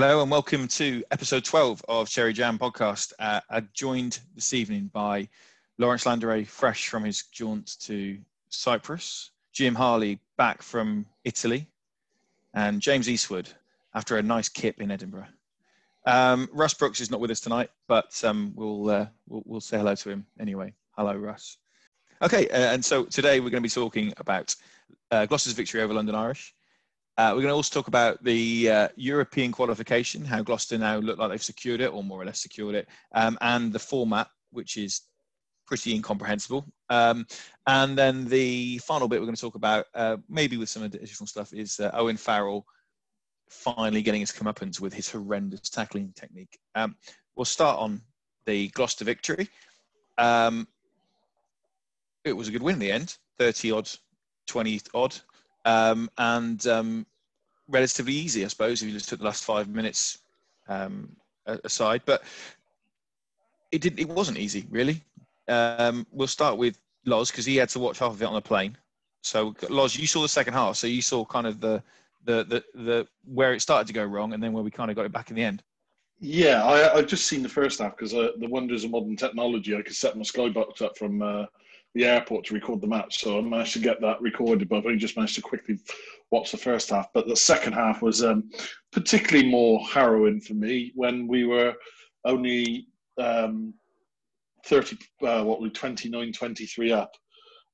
Hello and welcome to episode 12 of Cherry Jam podcast. Uh, I'm joined this evening by Lawrence Landere, fresh from his jaunt to Cyprus, Jim Harley back from Italy, and James Eastwood after a nice kip in Edinburgh. Um, Russ Brooks is not with us tonight, but um, we'll, uh, we'll, we'll say hello to him anyway. Hello, Russ. Okay, uh, and so today we're going to be talking about uh, Gloucester's victory over London Irish. Uh, we're going to also talk about the uh, European qualification, how Gloucester now look like they've secured it, or more or less secured it, um, and the format, which is pretty incomprehensible. Um, and then the final bit we're going to talk about, uh, maybe with some additional stuff, is uh, Owen Farrell finally getting his comeuppance with his horrendous tackling technique. Um, we'll start on the Gloucester victory. Um, it was a good win in the end, 30 odd, 20 odd um, and um, relatively easy, I suppose, if you just took the last five minutes um, aside. But it did. It wasn't easy, really. Um, we'll start with Loz because he had to watch half of it on the plane. So Loz, you saw the second half, so you saw kind of the the the, the where it started to go wrong, and then where we kind of got it back in the end. Yeah, I, I've just seen the first half because uh, the wonders of modern technology. I could set my skybox up from uh, the airport to record the match. So I managed to get that recorded, but only just managed to quickly watch the first half. But the second half was um, particularly more harrowing for me when we were only um, 30, uh, what were 29, 23 up,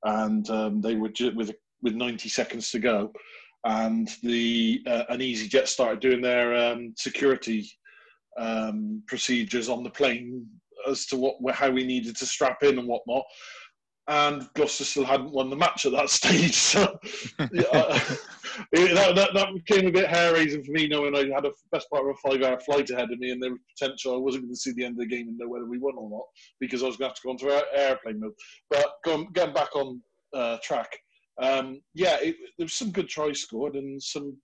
and um, they were ju- with with 90 seconds to go, and the uh, an EasyJet started doing their um, security um, procedures on the plane as to what how we needed to strap in and whatnot and Gloucester still hadn't won the match at that stage. So yeah, that, that, that, became a bit hair raising for me, knowing I had a best part of a five hour flight ahead of me, and there was potential I wasn't going to see the end of the game and know whether we won or not because I was going to have to go into airplane mode. But going, getting back on uh, track, um, yeah, it, there was some good tries scored and some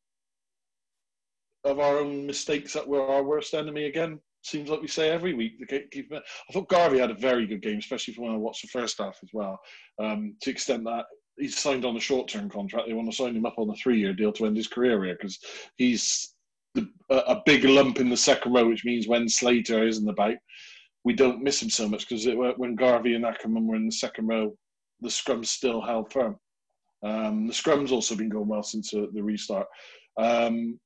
of our own mistakes that were our worst enemy again seems like we say every week. The I thought Garvey had a very good game, especially when I watched the first half as well. Um, to extent that he's signed on a short-term contract, they want to sign him up on a three-year deal to end his career here because he's the, a, big lump in the second row, which means when Slater isn't about, we don't miss him so much because when Garvey and Ackermann were in the second row, the scrum's still held firm. Um, the scrum's also been going well since uh, the restart. Um,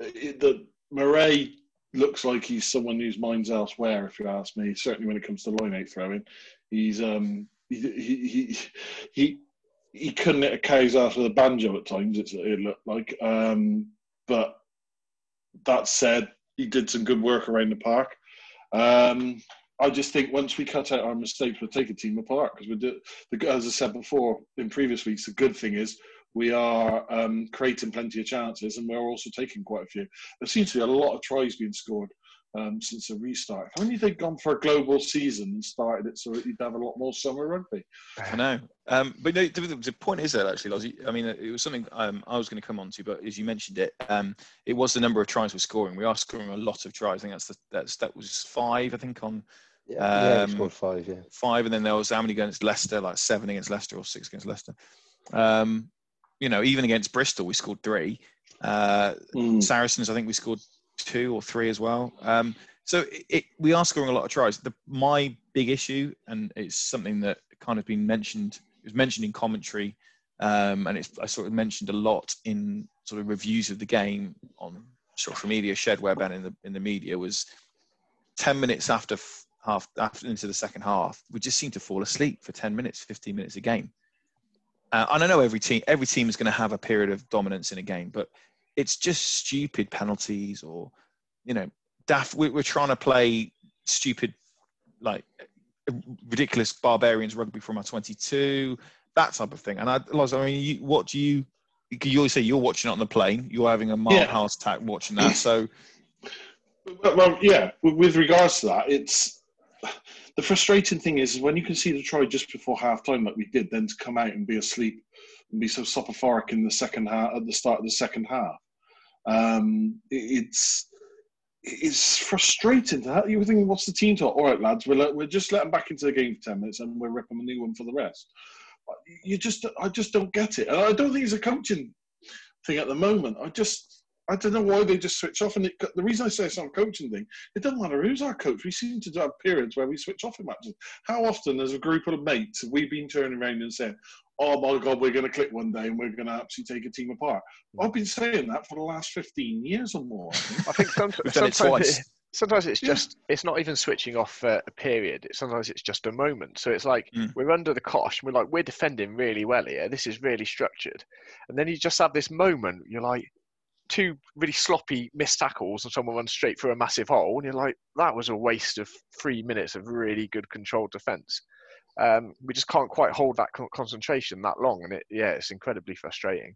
the Murray looks like he's someone whose mind's elsewhere. If you ask me, certainly when it comes to line eight throwing, he's um, he, he he he he couldn't hit a cow's ass with a banjo at times. It's, it looked like, um, but that said, he did some good work around the park. Um, I just think once we cut out our mistakes, we'll take a team apart because we do. The, as I said before in previous weeks, the good thing is we are um, creating plenty of chances and we're also taking quite a few. There seems to be a lot of tries being scored um, since the restart. How many they've gone for a global season and started it so that you'd have a lot more summer rugby? I know. Um, but no, the, the, point is that actually, Lozzie, I mean, it was something um, I was going to come on to, but as you mentioned it, um, it was the number of tries we're scoring. We are scoring a lot of tries. I think that's the, that's, that was five, I think, on. Yeah, yeah scored five, yeah. Five, and then there was how many against Leicester, like seven against Leicester or six against Leicester. Um, you know, even against Bristol, we scored three. Uh, mm. Saracens, I think we scored two or three as well. Um, so it, it, we are scoring a lot of tries. The, my big issue, and it's something that kind of been mentioned, it was mentioned in commentary, um, and it's I sort of mentioned a lot in sort of reviews of the game on social media, shed web, and in the in the media was ten minutes after half after into the second half, we just seemed to fall asleep for ten minutes, fifteen minutes a game. Uh, and I know every team every team is going to have a period of dominance in a game, but it's just stupid penalties or you know daft. We're, trying to play stupid, like ridiculous barbarians rugby from our 22, that type of thing. And I, I mean, you, what do you? You always say you're watching it on the plane. You're having a mild yeah. heart attack watching that. So, well, yeah. With regards to that, it's the frustrating thing is, is when you can see the try just before half time, like we did, then to come out and be asleep and be so soporific in the second half at the start of the second half. Um, it's it's frustrating to that. You were thinking, what's the team talk? All right, lads, we'll, we'll just let them back into the game for 10 minutes and we'll rip them a new one for the rest. You just, I just don't get it. And I don't think it's a coaching thing at the moment. I just, I don't know why they just switch off. And it, the reason I say it's not a coaching thing, it doesn't matter who's our coach. We seem to have periods where we switch off in matches. How often, as a group of mates, have we been turning around and saying, "Oh my God, we're going to click one day and we're going to absolutely take a team apart"? I've been saying that for the last fifteen years or more. I think some, sometimes, it, sometimes it's just yeah. it's not even switching off for a period. Sometimes it's just a moment. So it's like mm. we're under the cosh. We're like we're defending really well here. This is really structured, and then you just have this moment. You're like two really sloppy missed tackles and someone runs straight through a massive hole, and you're like that was a waste of three minutes of really good controlled defence. Um, we just can't quite hold that concentration that long, and it yeah, it's incredibly frustrating.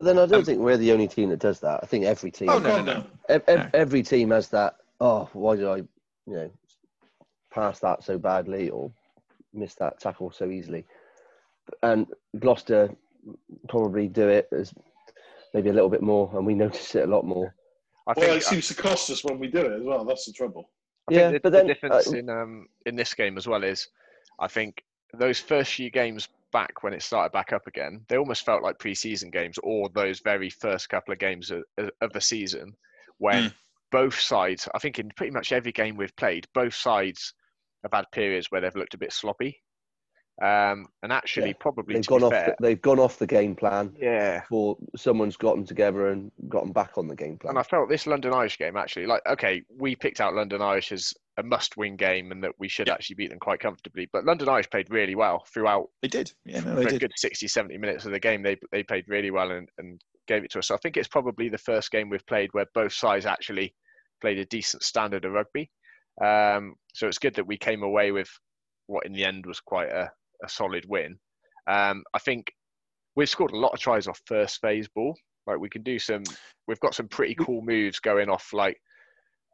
Then I don't um, think we're the only team that does that. I think every team. Oh no, no, no. Every, no. every team has that oh, why did I, you know, pass that so badly or miss that tackle so easily? And Gloucester probably do it as maybe a little bit more, and we notice it a lot more. I well, it seems to cost us when we do it as well. That's the trouble. I yeah, the, but then the difference uh, in um in this game as well is, I think those first few games back when it started back up again, they almost felt like pre-season games or those very first couple of games of, of the season when mm both sides, I think in pretty much every game we've played, both sides have had periods where they've looked a bit sloppy. Um, and actually, yeah. probably they've gone off. Fair, the, they've gone off the game plan. Yeah. For someone's got them together and got them back on the game plan. And I felt this London Irish game actually, like, okay, we picked out London Irish as a must-win game and that we should yeah. actually beat them quite comfortably. But London Irish played really well throughout. They did. Yeah, no, they did. Good 60, 70 minutes of the game. They they played really well and, and gave it to us. So I think it's probably the first game we've played where both sides actually played a decent standard of rugby. Um, so it's good that we came away with what in the end was quite a, a solid win. Um, I think we've scored a lot of tries off first phase ball. Like we can do some, we've got some pretty cool moves going off like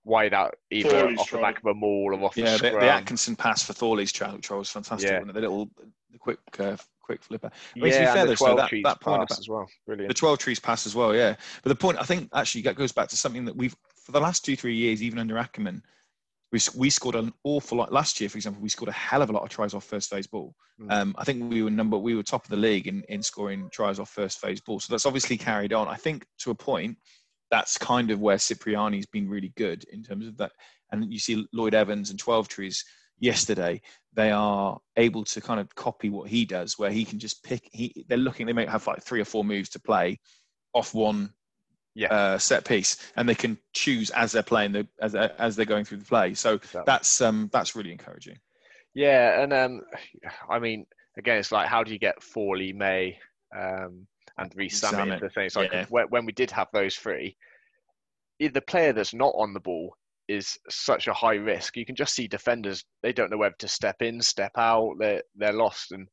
wide out either Thorley's off try. the back of a maul or off yeah, the, the, Atkinson pass for Thorley's try, try was fantastic. Yeah. The little the quick uh, quick flipper. But yeah, fair, the 12 so that, trees that point about, as well. Brilliant. The Twelvetrees pass as well, yeah. But the point I think actually that goes back to something that we've for the last two three years, even under Ackermann, we, we scored an awful lot. Last year, for example, we scored a hell of a lot of tries off first phase ball. Mm. Um, I think we were number we were top of the league in, in scoring tries off first phase ball. So that's obviously carried on. I think to a point, that's kind of where Cipriani's been really good in terms of that. And you see Lloyd Evans and Twelvetrees yesterday. They are able to kind of copy what he does, where he can just pick. He they're looking. They may have like three or four moves to play off one yeah. uh, set piece, and they can choose as they're playing the as they're, as they're going through the play. So exactly. that's um, that's really encouraging. Yeah, and um, I mean, again, it's like how do you get Thorley, May, um, and Rees Zammit into things? Like yeah. when, when we did have those three, the player that's not on the ball is such a high risk. You can just see defenders; they don't know whether to step in, step out. They're they're lost, and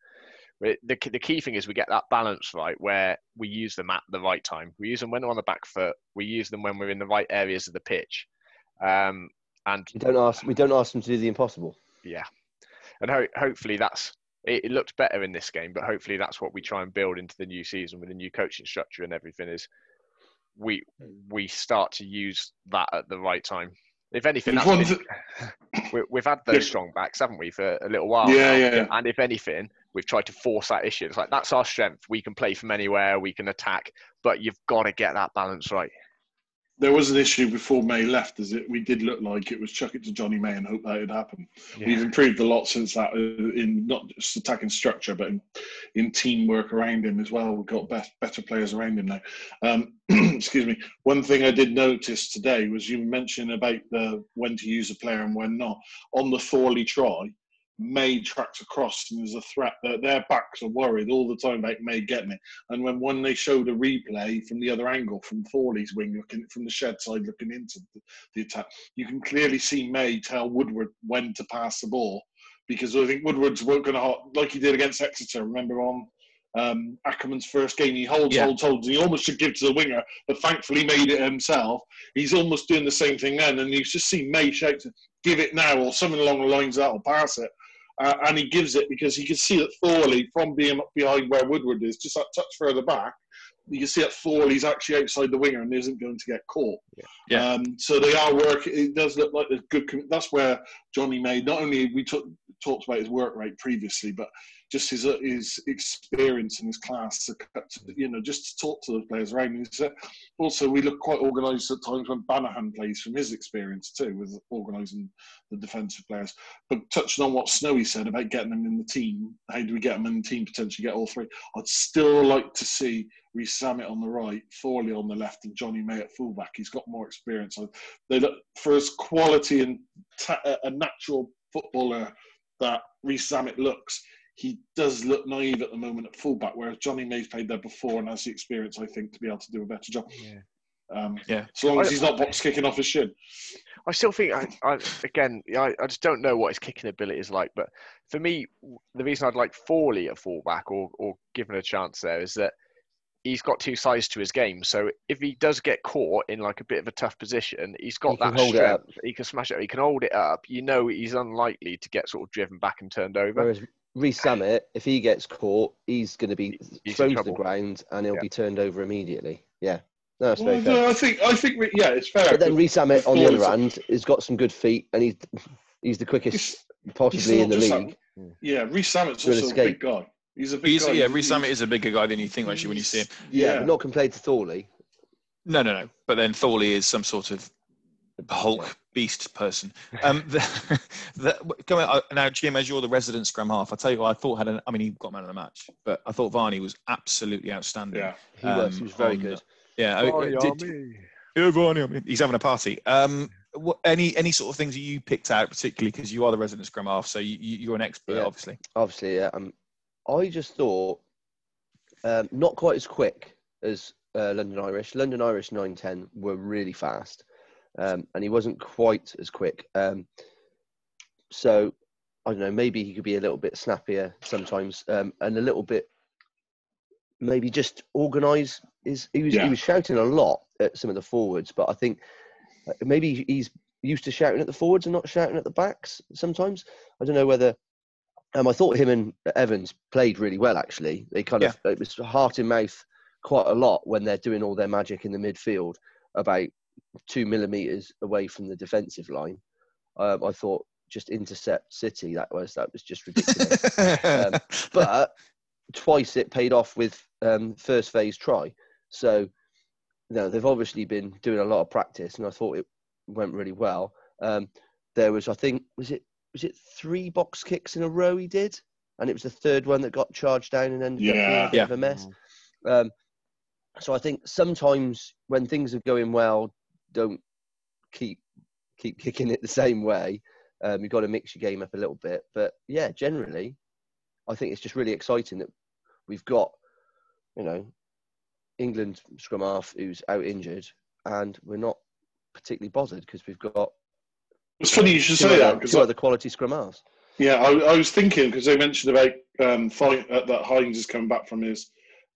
the, the key thing is we get that balance right where we use them at the right time. We use them when they're on the back foot. We use them when we're in the right areas of the pitch. Um, and we don't ask we don't ask them to do the impossible. Yeah, and ho- hopefully that's it, it looked better in this game, but hopefully that's what we try and build into the new season with the new coaching structure and everything. Is we we start to use that at the right time. If anything, been, we, have had those strong backs, haven't we, for a little while? Yeah, now. yeah. And if anything, we've tried to force that issue. It's like that's our strength. We can play from anywhere. We can attack, but you've got to get that balance right there was an issue before May left, as it we did look like it was chuck it to Jonny May and hope that would happen. Yeah. We've improved a lot since that uh, in not just attacking structure, but in, in teamwork around him as well. We've got best, better players around him now. Um, excuse me. One thing I did notice today was you mentioned about the when to use a player and when not on the Thorley try. May tracks across and there's a threat that their backs are worried all the time about May getting it. And when when they showed a replay from the other angle, from Thorley's wing, looking from the shed side, looking into the, the attack, you can clearly see May tell Woodward when to pass the ball because I think Woodward's working hard like he did against Exeter. Remember on um, Ackermann's first game, he holds, yeah. holds, holds, and he almost should give to the winger, but thankfully made it himself. He's almost doing the same thing then, and you just see May shout, "Give it now," or something along the lines that will pass it uh, and he gives it because he can see that Thorley, from being behind where Woodward is, just that touch further back, you can see that Thorley's actually outside the winger and isn't going to get caught. Yeah. Um, so they are working. It does look like there's good. That's where Jonny May. Not only we talk, talked about his work rate previously, but just his uh, his experience and his class. You know, just to talk to the players around. Him. Also, we look quite organised at times when Banahan plays, from his experience too, with organising the defensive players. But touching on what Snowy said about getting them in the team, how do we get them in the team? Potentially get all three. I'd still like to see Rees Zammit on the right, Thorley on the left, and Jonny May at fullback. He's got more experience. They look for his quality and ta- a natural footballer that Rees Zammit looks. He does look naive at the moment at fullback, whereas Jonny May's played there before and has the experience, I think, to be able to do a better job. Yeah. Um, yeah. So long as he's not box kicking off his shin. I still think, I, I again, I, I just don't know what his kicking ability is like. But for me, the reason I'd like Thorley at fullback or, or given a chance there is that he's got two sides to his game. So if he does get caught in like a bit of a tough position, he's got he that strength. He can smash it. He can hold it up. You know, he's unlikely to get sort of driven back and turned over. Whereas Rees Zammit, if he gets caught, he's going to be he's thrown to the ground and he'll yeah. be turned over immediately. Yeah. No, that's well, no, I think I think yeah, it's fair. But then Rees Zammit on the other hand has got some good feet and he's he's the quickest possibly in the league. yeah, Rees Zammit's also a big guy. He's a big he's, guy. Yeah, Rees Zammit is a bigger guy than you think actually when you see him. Yeah, yeah not compared to Thorley. No, no, no. But then Thorley is some sort of Hulk beast person. Um, the, the, coming uh, now, Jim, as you're the resident scrum half, I tell you what, I thought had an. I mean, he got man of the match, but I thought Varney was absolutely outstanding. Yeah, he um, was. He was very on, good. Yeah, Varney did, yeah, Varney, he's having a party. Um, what, any any sort of things that you picked out particularly because you are the resident scrum half, so you, you, are an expert, yeah, obviously. Obviously, yeah. Um, I just thought um, not quite as quick as uh, London Irish. London Irish 910 were really fast, um, and he wasn't quite as quick. Um, so I don't know. Maybe he could be a little bit snappier sometimes, um, and a little bit maybe just organise. Is he was yeah. he was shouting a lot at some of the forwards, but I think uh, maybe he's used to shouting at the forwards and not shouting at the backs sometimes. I don't know whether um, I thought him and Evans played really well. Actually, they kind yeah. of it was heart in mouth quite a lot when they're doing all their magic in the midfield, about two millimeters away from the defensive line. Um, I thought just intercept City. That was that was just ridiculous. um, but twice it paid off with um, first phase try. So, you know, they've obviously been doing a lot of practice, and I thought it went really well. Um, there was, I think, was it was it three box kicks in a row he did, and it was the third one that got charged down and ended yeah. up being a bit yeah. of a mess. Um, so I think sometimes when things are going well, don't keep keep kicking it the same way. Um, you've got to mix your game up a little bit. But yeah, generally, I think it's just really exciting that we've got, you know, England scrum half who's out injured, and we're not particularly bothered because we've got it's funny you should say that because two other quality scrum halves. Yeah, I, I, was thinking because they mentioned about um, fight, uh, that Heinz is coming back from his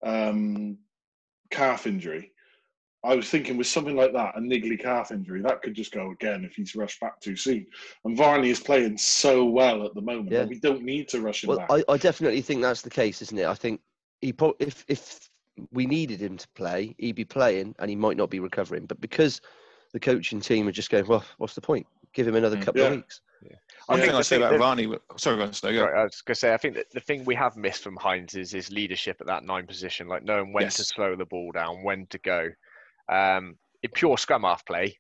um, calf injury. I was thinking with something like that, a niggly calf injury, that could just go again if he's rushed back too soon. And Varney is playing so well at the moment yeah. that we don't need to rush him well, back. I, I definitely think that's the case, isn't it? I think he pro- if if we needed him to play, he'd be playing and he might not be recovering. But because the coaching team are just going, well, what's the point? Give him another mm. couple yeah. of weeks. Yeah. I yeah, think I say about Varney. Sorry, go on, Sorry, I was going to say, I think that the thing we have missed from Heinz is his leadership at that nine position, like knowing when yes. to slow the ball down, when to go. Um, in pure scrum half play,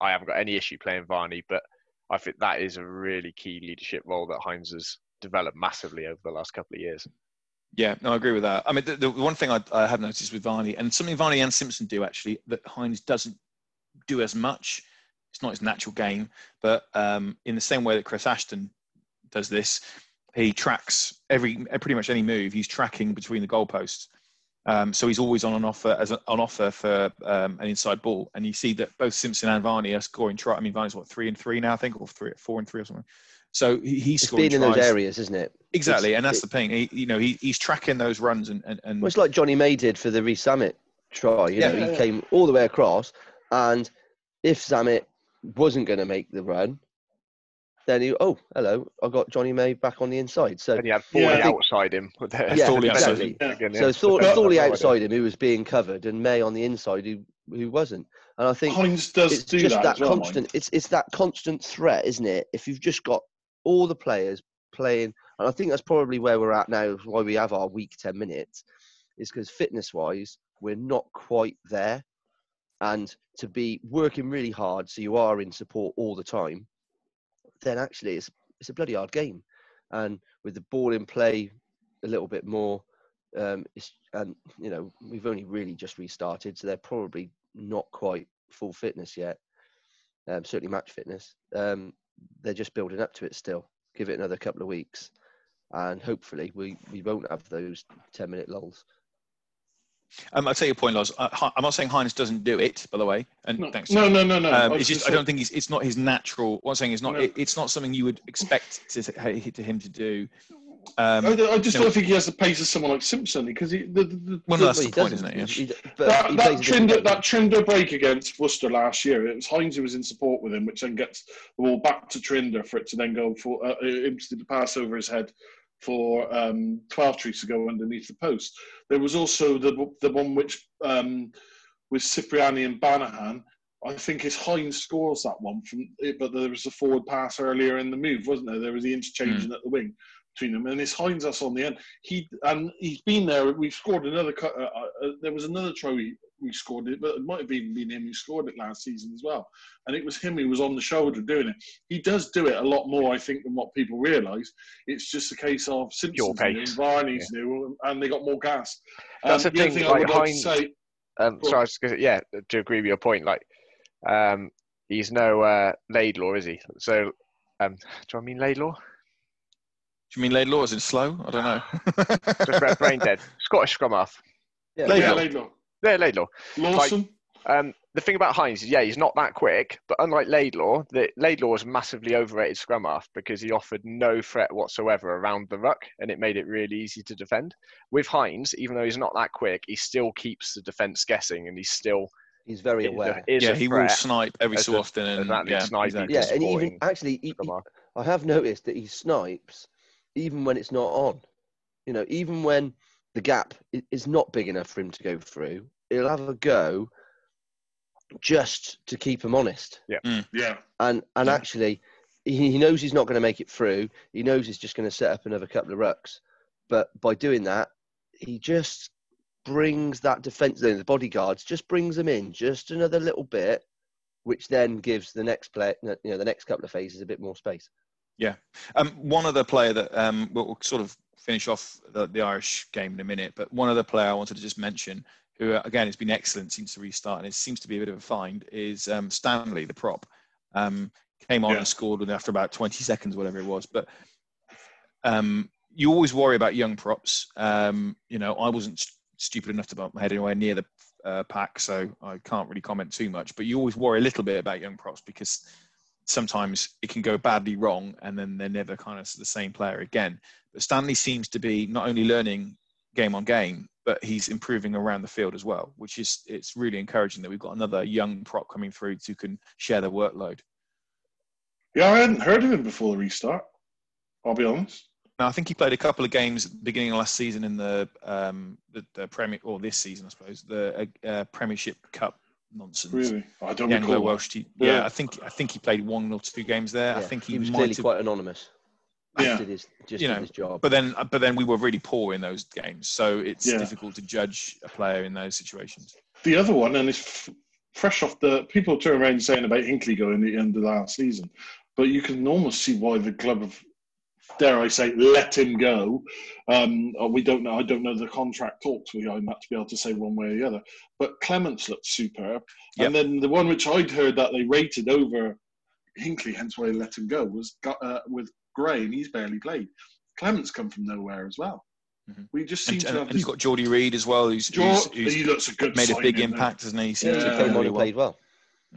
I haven't got any issue playing Varney, but I think that is a really key leadership role that Heinz has developed massively over the last couple of years. Yeah, no, I agree with that. I mean, the, the one thing I, I, have noticed with Varney, and something Varney and Simpson do actually, that Heinz doesn't do as much, it's not his natural game, but um, in the same way that Chris Ashton does this, he tracks every pretty much any move. He's tracking between the goalposts. Um, so he's always on an offer as a, on offer for um, an inside ball, and you see that both Simpson and Varney are scoring try. I mean, Varney's what three and three now, I think, or three, four and three or something. So he, he's it's being in those areas, isn't it? Exactly, it's, and that's it, the thing. He, you know, he, he's tracking those runs, and and, and... Well, it's like Jonny May did for the Rees Zammit try. You yeah, know, yeah, he yeah. came all the way across, and if Zammit wasn't going to make the run, then you oh, hello, I got Jonny May back on the inside. So and he had Thorley yeah, outside him. Yeah, Thorley exactly. Yeah. so Thor- Thorley outside him, who was being covered, and May on the inside, who who wasn't. And I think Heinz does it's do just that, that, well, constant. It's it's that constant threat, isn't it? If you've just got all the players playing, and I think that's probably where we're at now. Why we have our week ten minutes is because fitness wise, we're not quite there, and to be working really hard, so you are in support all the time. Then actually, it's it's a bloody hard game, and with the ball in play a little bit more. Um, and you know we've only really just restarted, so they're probably not quite full fitness yet. Um, certainly match fitness. Um, they're just building up to it still. Give it another couple of weeks, and hopefully we, we won't have those ten minute lulls. Um, I take your point, Loz. Uh, I'm not saying Heinz doesn't do it, by the way. And no, thanks. No, no, no, no. Um, it's just I don't think he's. It's not his natural. What I'm saying is not. No. It, it's not something you would expect to, to him to do. Um, I, I just no. don't think he has the pace of someone like Simpson because he. The, the, well, the, that's Well, the point, isn't it? Yeah. he- but that, that, plays a different Trinder, that Trinder break against Worcester last year, it was Heinz who was in support with him, which then gets the ball back to Trinder for it to then go for uh, to pass over his head for um, Twelvetrees to go underneath the post. There was also the the one which um, with Cipriani and Banahan. I think it's Heinz scores that one from it, but there was a forward pass earlier in the move, wasn't there? There was the interchanging at the wing between them, and it's Heinz us on the end. He and he's been there. We've scored another. Uh, uh, there was another try we, we scored it, but it might have even been him who scored it last season as well. And it was him who was on the shoulder doing it. He does do it a lot more, I think, than what people realise. It's just a case of Simpsons Pure new, pace. Varney's new, and they got more gas. That's um, the the thing, thing I like would like Heinz- to say. Um, Go so. I was gonna, yeah, to agree with your point, like, um, he's no uh, Laidlaw, is he? So, um, do I mean Laidlaw? Do you mean Laidlaw is in slow? I don't know. Just brain dead. Scottish scrum half. Yeah, Yeah, Laidlaw. Laidlaw. Yeah, Laidlaw. Lawson. Um, the thing about Heinz is, yeah, he's not that quick, but unlike Laidlaw, the, Laidlaw was massively overrated scrum half because he offered no threat whatsoever around the ruck, and it made it really easy to defend. With Heinz, even though he's not that quick, he still keeps the defence guessing, and he's still he's very is a- aware. is yeah, he will snipe every so a- often, and as yeah, sniping. exactly. Yeah, and even actually, he, he- I have noticed that he snipes even when it's not on. You know, even when the gap is not big enough for him to go through, he'll have a go just to keep him honest. Yeah. Yeah. And and Yeah. actually, he, he knows he's not going to make it through. He knows he's just going to set up another couple of rucks. But by doing that, he just brings that defence. The bodyguards just brings them in just another little bit, which then gives the next play, you know, the next couple of phases a bit more space. Yeah. Um, one other player that um, we'll, we'll sort of finish off the, the Irish game in a minute, but one other player I wanted to just mention, who again has been excellent since the restart, and it seems to be a bit of a find, is um, Stanley, the prop. Um, came on Yeah. and scored after about 20 seconds, whatever it was. But um, you always worry about young props. Um, you know, I wasn't st- stupid enough to bump my head anywhere near the uh, pack, so I can't really comment too much. But you always worry a little bit about young props because sometimes it can go badly wrong and then they're never kind of the same player again. But Stanley seems to be not only learning game on game, but he's improving around the field as well, which is it's really encouraging that we've got another young prop coming through who can share the workload. Yeah, I hadn't heard of him before the restart. I'll be honest. Now, I think he played a couple of games at the beginning of last season in the um, the, the Premier or this season, I suppose, the uh, uh, Premiership Cup nonsense. Really, I don't The recall. Welsh team. Yeah. Yeah. I think I think he played one or two games there. I think he, he, was might clearly have quite anonymous. Yeah. Did his, just You did know, his job. but then but then we were really poor in those games so it's Yeah. difficult to judge a player in those situations The other one, and it's f- fresh off the people turn around saying about Hinkley going at the end of last season, but you can almost see why the club have, dare I say, let him go. Um, we don't know. I don't know the contract talks behind that to be able to say one way or the other. But Clements looked superb, Yep. and then the one which I'd heard that they rated over Hinkley, hence why they let him go, was uh, with Gray, and he's barely played. Clements come from nowhere as well. Mhm. We just seem and, to and, have and this. you've got Geordie Reed as well who's, George, who's, who's he looks a good made a big signing, impact hasn't he he yeah, seems he to Yeah. play came really well. played well.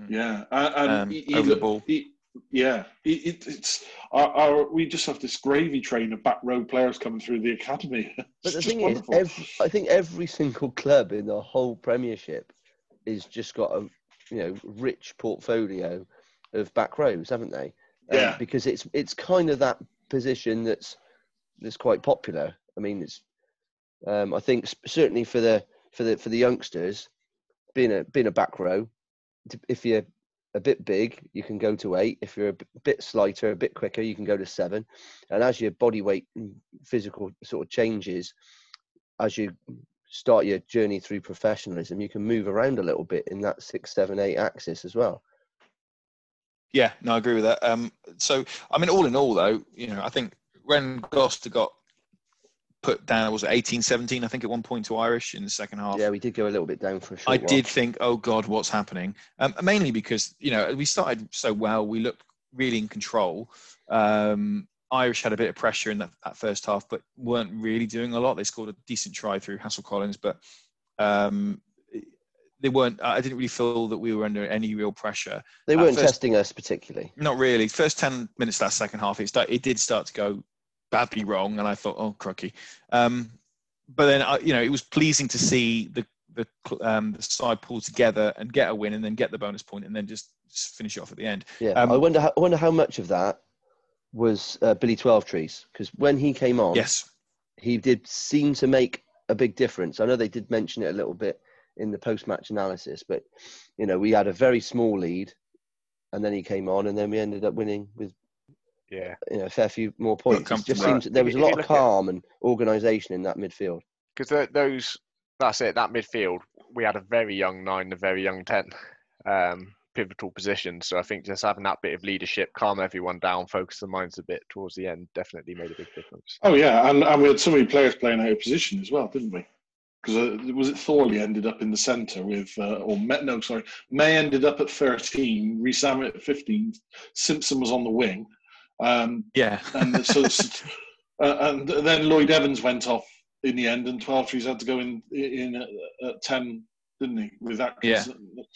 Yeah, and, and Um, he, he over the ball. he- yeah, it, it, it's our, our, we just have this gravy train of back row players coming through the academy. But the thing wonderful. is, every, I think every single club in the whole Premiership has just got a you know rich portfolio of back rows, haven't they? Um, Yeah. Because it's it's kind of that position that's that's quite popular. I mean, it's um, I think certainly for the for the for the youngsters, being a being a back row, if you're a bit big, you can go to eight. If you're a bit slighter, a bit quicker, you can go to seven. And as your body weight and physical sort of changes, as you start your journey through professionalism, you can move around a little bit in that six, seven, eight axis as well. Yeah, no, I agree with that. Um, so, I mean, all in all, though, you know, I think when Gloucester got put down, it was it 18 17, I think, at one point to Irish in the second half. Yeah, we did go a little bit down for a short I while. did think, oh, God, what's happening? Um, mainly because, you know, we started so well, we looked really in control. Um, Irish had a bit of pressure in that, that, first half, but weren't really doing a lot. They scored a decent try through Hassell-Collins, but um, they weren't. I didn't really feel that we were under any real pressure. They weren't first, testing us particularly. Not really. First ten minutes that second half, it start, it did start to go badly wrong, and I thought, oh, crocky. Um, but then, uh, you know, it was pleasing to see the the, um, the side pull together and get a win, and then get the bonus point, and then just, just finish it off at the end. Yeah, um, I wonder. How, I wonder how much of that was uh, Billy Twelvetrees because when he came on, yes, he did seem to make a big difference. I know they did mention it a little bit in the post-match analysis, but you know we had a very small lead, and then he came on, and then we ended up winning with yeah, you know, a fair few more points. It just seems there was a lot of calm and organisation in that midfield. Because those, that's it. That midfield, we had a very young nine, a very young ten. Um, pivotal positions. So I think just having that bit of leadership, calm everyone down, focus the minds a bit towards the end, definitely made a big difference. Oh yeah, and, and we had so many players playing out of position as well, didn't we? Because uh, was it Thorley ended up in the centre with, uh, or no, sorry, May ended up at thirteen, Rees at fifteen, Simpson was on the wing. Um, yeah, and so, uh, and then Lloyd Evans went off in the end, and Twelvetrees had to go in in at, at ten didn't he? With that, yeah.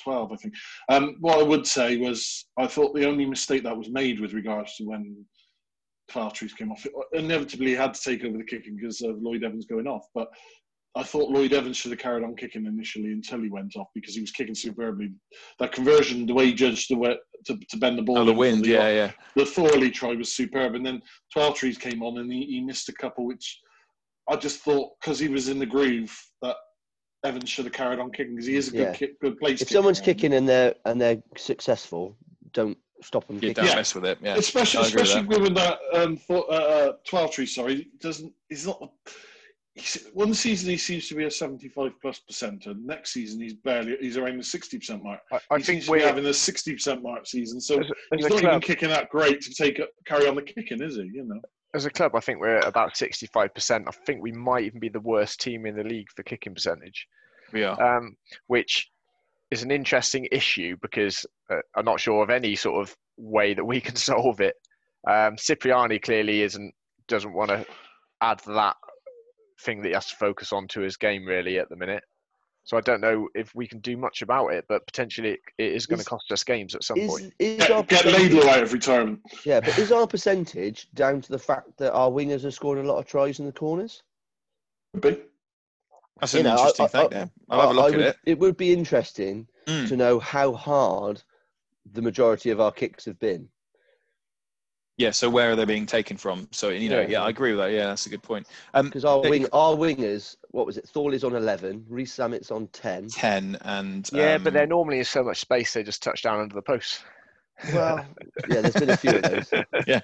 12, I think. Um, what I would say was, I thought the only mistake that was made with regards to when Twelvetrees came off, it inevitably had to take over the kicking because of Lloyd Evans going off. But I thought Lloyd Evans should have carried on kicking initially until he went off because he was kicking superbly. That conversion, the way he judged the way to, to bend the ball, oh, the wind, the, yeah, yeah. The Thorley try was superb, and then Twelvetrees came on and he, he missed a couple, which I just thought because he was in the groove that Evans should have carried on kicking because he is a good yeah. kick, good place. If someone's kicking and they're and they're successful, don't stop them. Yeah, kicking. don't mess with it. Yeah, especially especially with that um, for, uh, uh Twelvetree. Sorry, doesn't he's not. One season he seems to be a seventy-five plus percenter. Next season he's barely he's around the sixty percent mark. I, I think we're having a sixty percent mark season, so as, he's not club, even kicking that great to take carry on the kicking, is he? You know as a club, I think we're at about 65%. I think we might even be the worst team in the league for kicking percentage. Are. Um, which is an interesting issue because uh, I'm not sure of any sort of way that we can solve it. Um, Cipriani clearly isn't doesn't want to add that thing that he has to focus on to his game really at the minute. So I don't know if we can do much about it, but potentially it, it is going to cost us games at some is, point. Is get, get Laidlaw out of retirement. Yeah, but is our percentage down to the fact that our wingers are scoring a lot of tries in the corners? Could be. That's an you know, interesting I, thing. I, I'll have a look would, at it. It would be interesting mm. to know how hard the majority of our kicks have been yeah, so where are they being taken from? So you know, yeah, yeah I agree with that. Yeah, that's a good point. Because um, our wing, our wingers, what was it? Thorley's on eleven, Rees Zammit's on ten. Ten and yeah, um, but there normally is so much space they just touch down under the post. Well, yeah, there's been a few of those. yeah.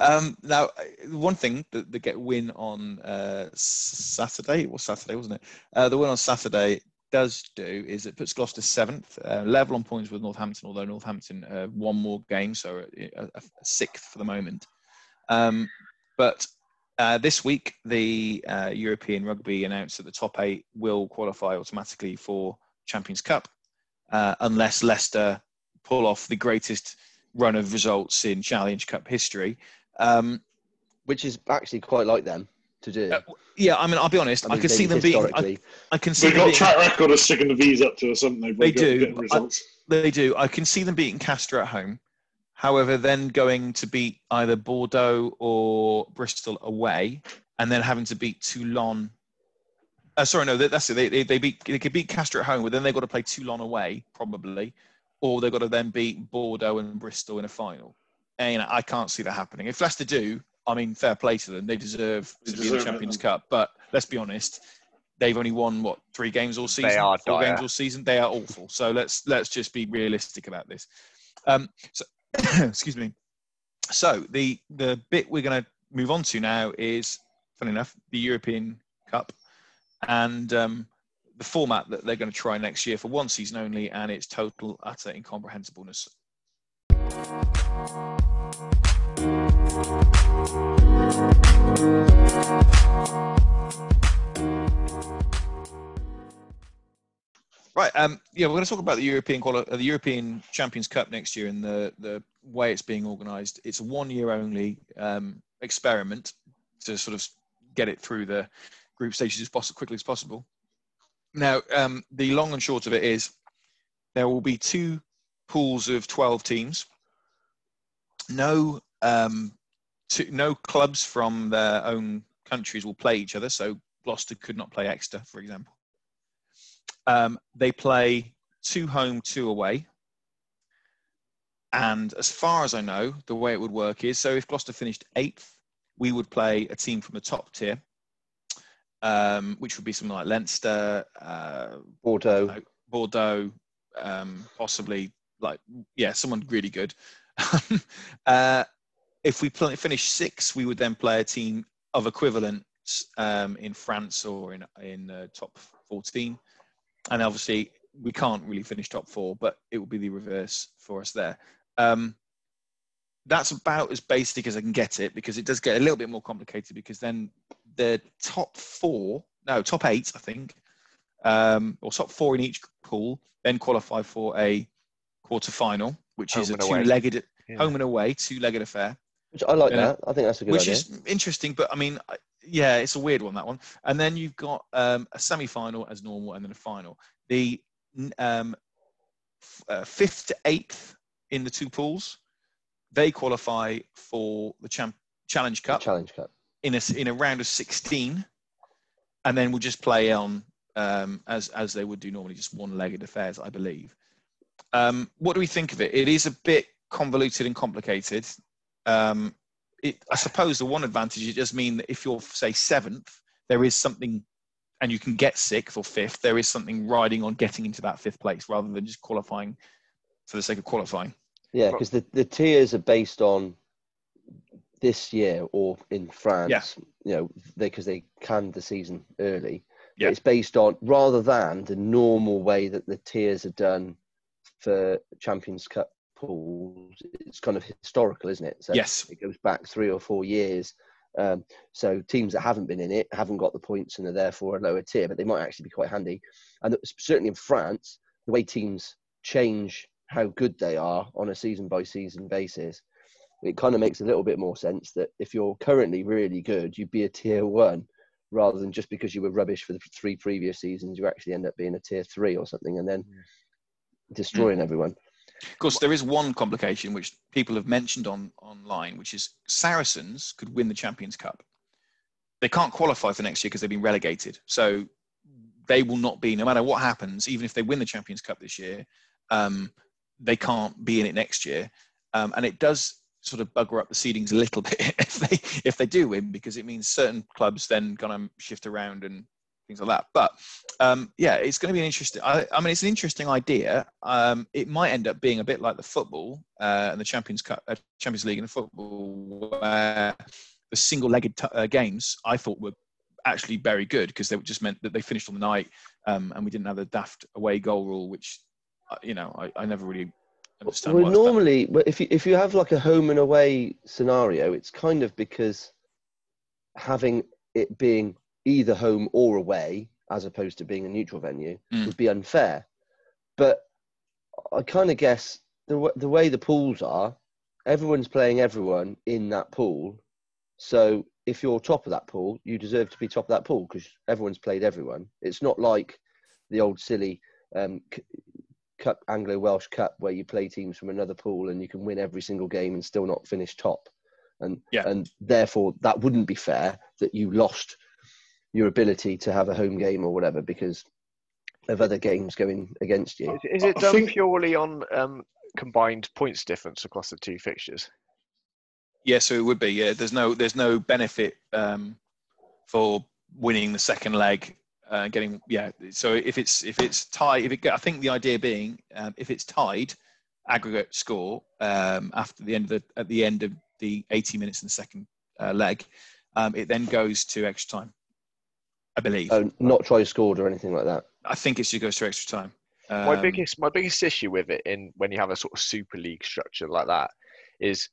Um, now, one thing that the get win on uh, Saturday was Saturday, wasn't it? Uh, the win on Saturday does do is it puts Gloucester seventh, uh, level on points with Northampton, although Northampton uh, one more game, so a, a, a sixth for the moment. Um, but uh, this week, the uh, European Rugby announced that the top eight will qualify automatically for Champions Cup, uh, unless Leicester pull off the greatest run of results in Challenge Cup history. Um, Which is actually quite like them to do. Uh, yeah, I mean, I'll be honest. I, mean, I can see them being. I, I, can see. They've got being, track record of sticking the V's up to or something. They do. I, they do. I can see them beating Castres at home. However, then going to beat either Bordeaux or Bristol away, and then having to beat Toulon. Uh, sorry, no, that's it. They, they, they beat they could beat Castres at home, but then they've got to play Toulon away probably, or they've got to then beat Bordeaux and Bristol in a final. And you know, I can't see that happening. If Leicester do, I mean, fair play to them. They deserve they to deserve be in the Champions it, Cup. But let's be honest, they've only won what three games all season, they are four dire. games all season. They are awful. So let's let's just be realistic about this. Um, so, excuse me. So the the bit we're going to move on to now is, funny enough, the European Cup, and um, the format that they're going to try next year for one season only, and its total utter incomprehensibleness. Right. Um, yeah, we're going to talk about the European quali- uh, the European Champions Cup next year and the the way it's being organised. It's a one year only um, experiment to sort of get it through the group stages as poss- quickly as possible. Now, um, the long and short of it is there will be two pools of twelve teams. No, um, two, no clubs from their own countries will play each other. So Gloucester could not play Exeter, for example. Um, they play two home, two away. And as far as I know, the way it would work is so if Gloucester finished eighth, we would play a team from the top tier, um, which would be something like Leinster, uh, Bordeaux, Bordeaux, um, possibly like yeah, someone really good. uh, if we play, finish sixth, we would then play a team of equivalent um, in France or in in uh, top 14 and obviously we can't really finish top four, but it will be the reverse for us there. Um, that's about as basic as I can get it because it does get a little bit more complicated because then the top four, no, top eight, I think, um, or top four in each pool, then qualify for a quarter final, which home is a two-legged Yeah. home and away, two-legged affair which I like Yeah. that. I think that's a good which idea. is interesting. But I mean, yeah, it's a weird one that one. And then you've got um, a semi-final as normal, and then a final. The um, f- uh, fifth to eighth in the two pools, they qualify for the champ- Challenge Cup Challenge Cup. in a in a round of sixteen, and then we'll just play on um, as as they would do normally, just one-legged affairs, I believe. Um, what do we think of it? It is a bit convoluted and complicated. Um, it, I suppose the one advantage it does mean that if you're say seventh, there is something, and you can get sixth or fifth. There is something riding on getting into that fifth place rather than just qualifying for the sake of qualifying. Yeah, because the, the tiers are based on this year or in France, you know, because they, canned the season early. Yeah. It's based on rather than the normal way that the tiers are done for Champions Cup pools. It's kind of historical, isn't it? So Yes. it goes back three or four years. Um, so teams that haven't been in it haven't got the points and are therefore a lower tier, but they might actually be quite handy. And certainly in France, the way teams change how good they are on a season by season basis, it kind of makes a little bit more sense that if you're currently really good, you'd be a tier one rather than just because you were rubbish for the three previous seasons, you actually end up being a tier three or something and then destroying everyone. Of course, there is one complication which people have mentioned on online, which is Saracens could win the Champions Cup. They can't qualify for next year because they've been relegated. So they will not be, no matter what happens, even if they win the Champions Cup this year, um, they can't be in it next year. Um, and it does sort of bugger up the seedings a little bit if they if they do win because it means certain clubs then gonna shift around and things like that. But um, yeah, it's going to be an interesting. I, I mean, it's an interesting idea. Um, it might end up being a bit like the football uh, and the Champions Cup, uh, Champions League and the football, where the single-legged t- uh, games I thought were actually very good because they just meant that they finished on the night um, and we didn't have the daft away goal rule, which uh, you know I, I never really understand. Well, why it's done. normally, well, if you, if you have like a home and away scenario, it's kind of because having it being either home or away, as opposed to being a neutral venue, Mm. would be unfair. But I kind of guess the w- the way the pools are, everyone's playing everyone in that pool. So if you're top of that pool, you deserve to be top of that pool because everyone's played everyone. It's not like the old silly um, c- Cup Anglo Welsh Cup where you play teams from another pool and you can win every single game and still not finish top. And Yeah. and therefore that wouldn't be fair that you lost your ability to have a home game or whatever because of other games going against you. Is, is it done think- purely on um, combined points difference across the two fixtures? Yeah, so it would be. Yeah, there's no there's no benefit um, for winning the second leg uh, getting yeah. So if it's if it's tied, if it I think the idea being um, if it's tied, aggregate score um, after the end of the at the end of the 80 minutes in the second uh, leg, um, it then goes to extra time. I believe. Oh, not try scored or anything like that. I think it should go to extra time. my um, biggest my biggest issue with it in when you have a sort of super league structure like that is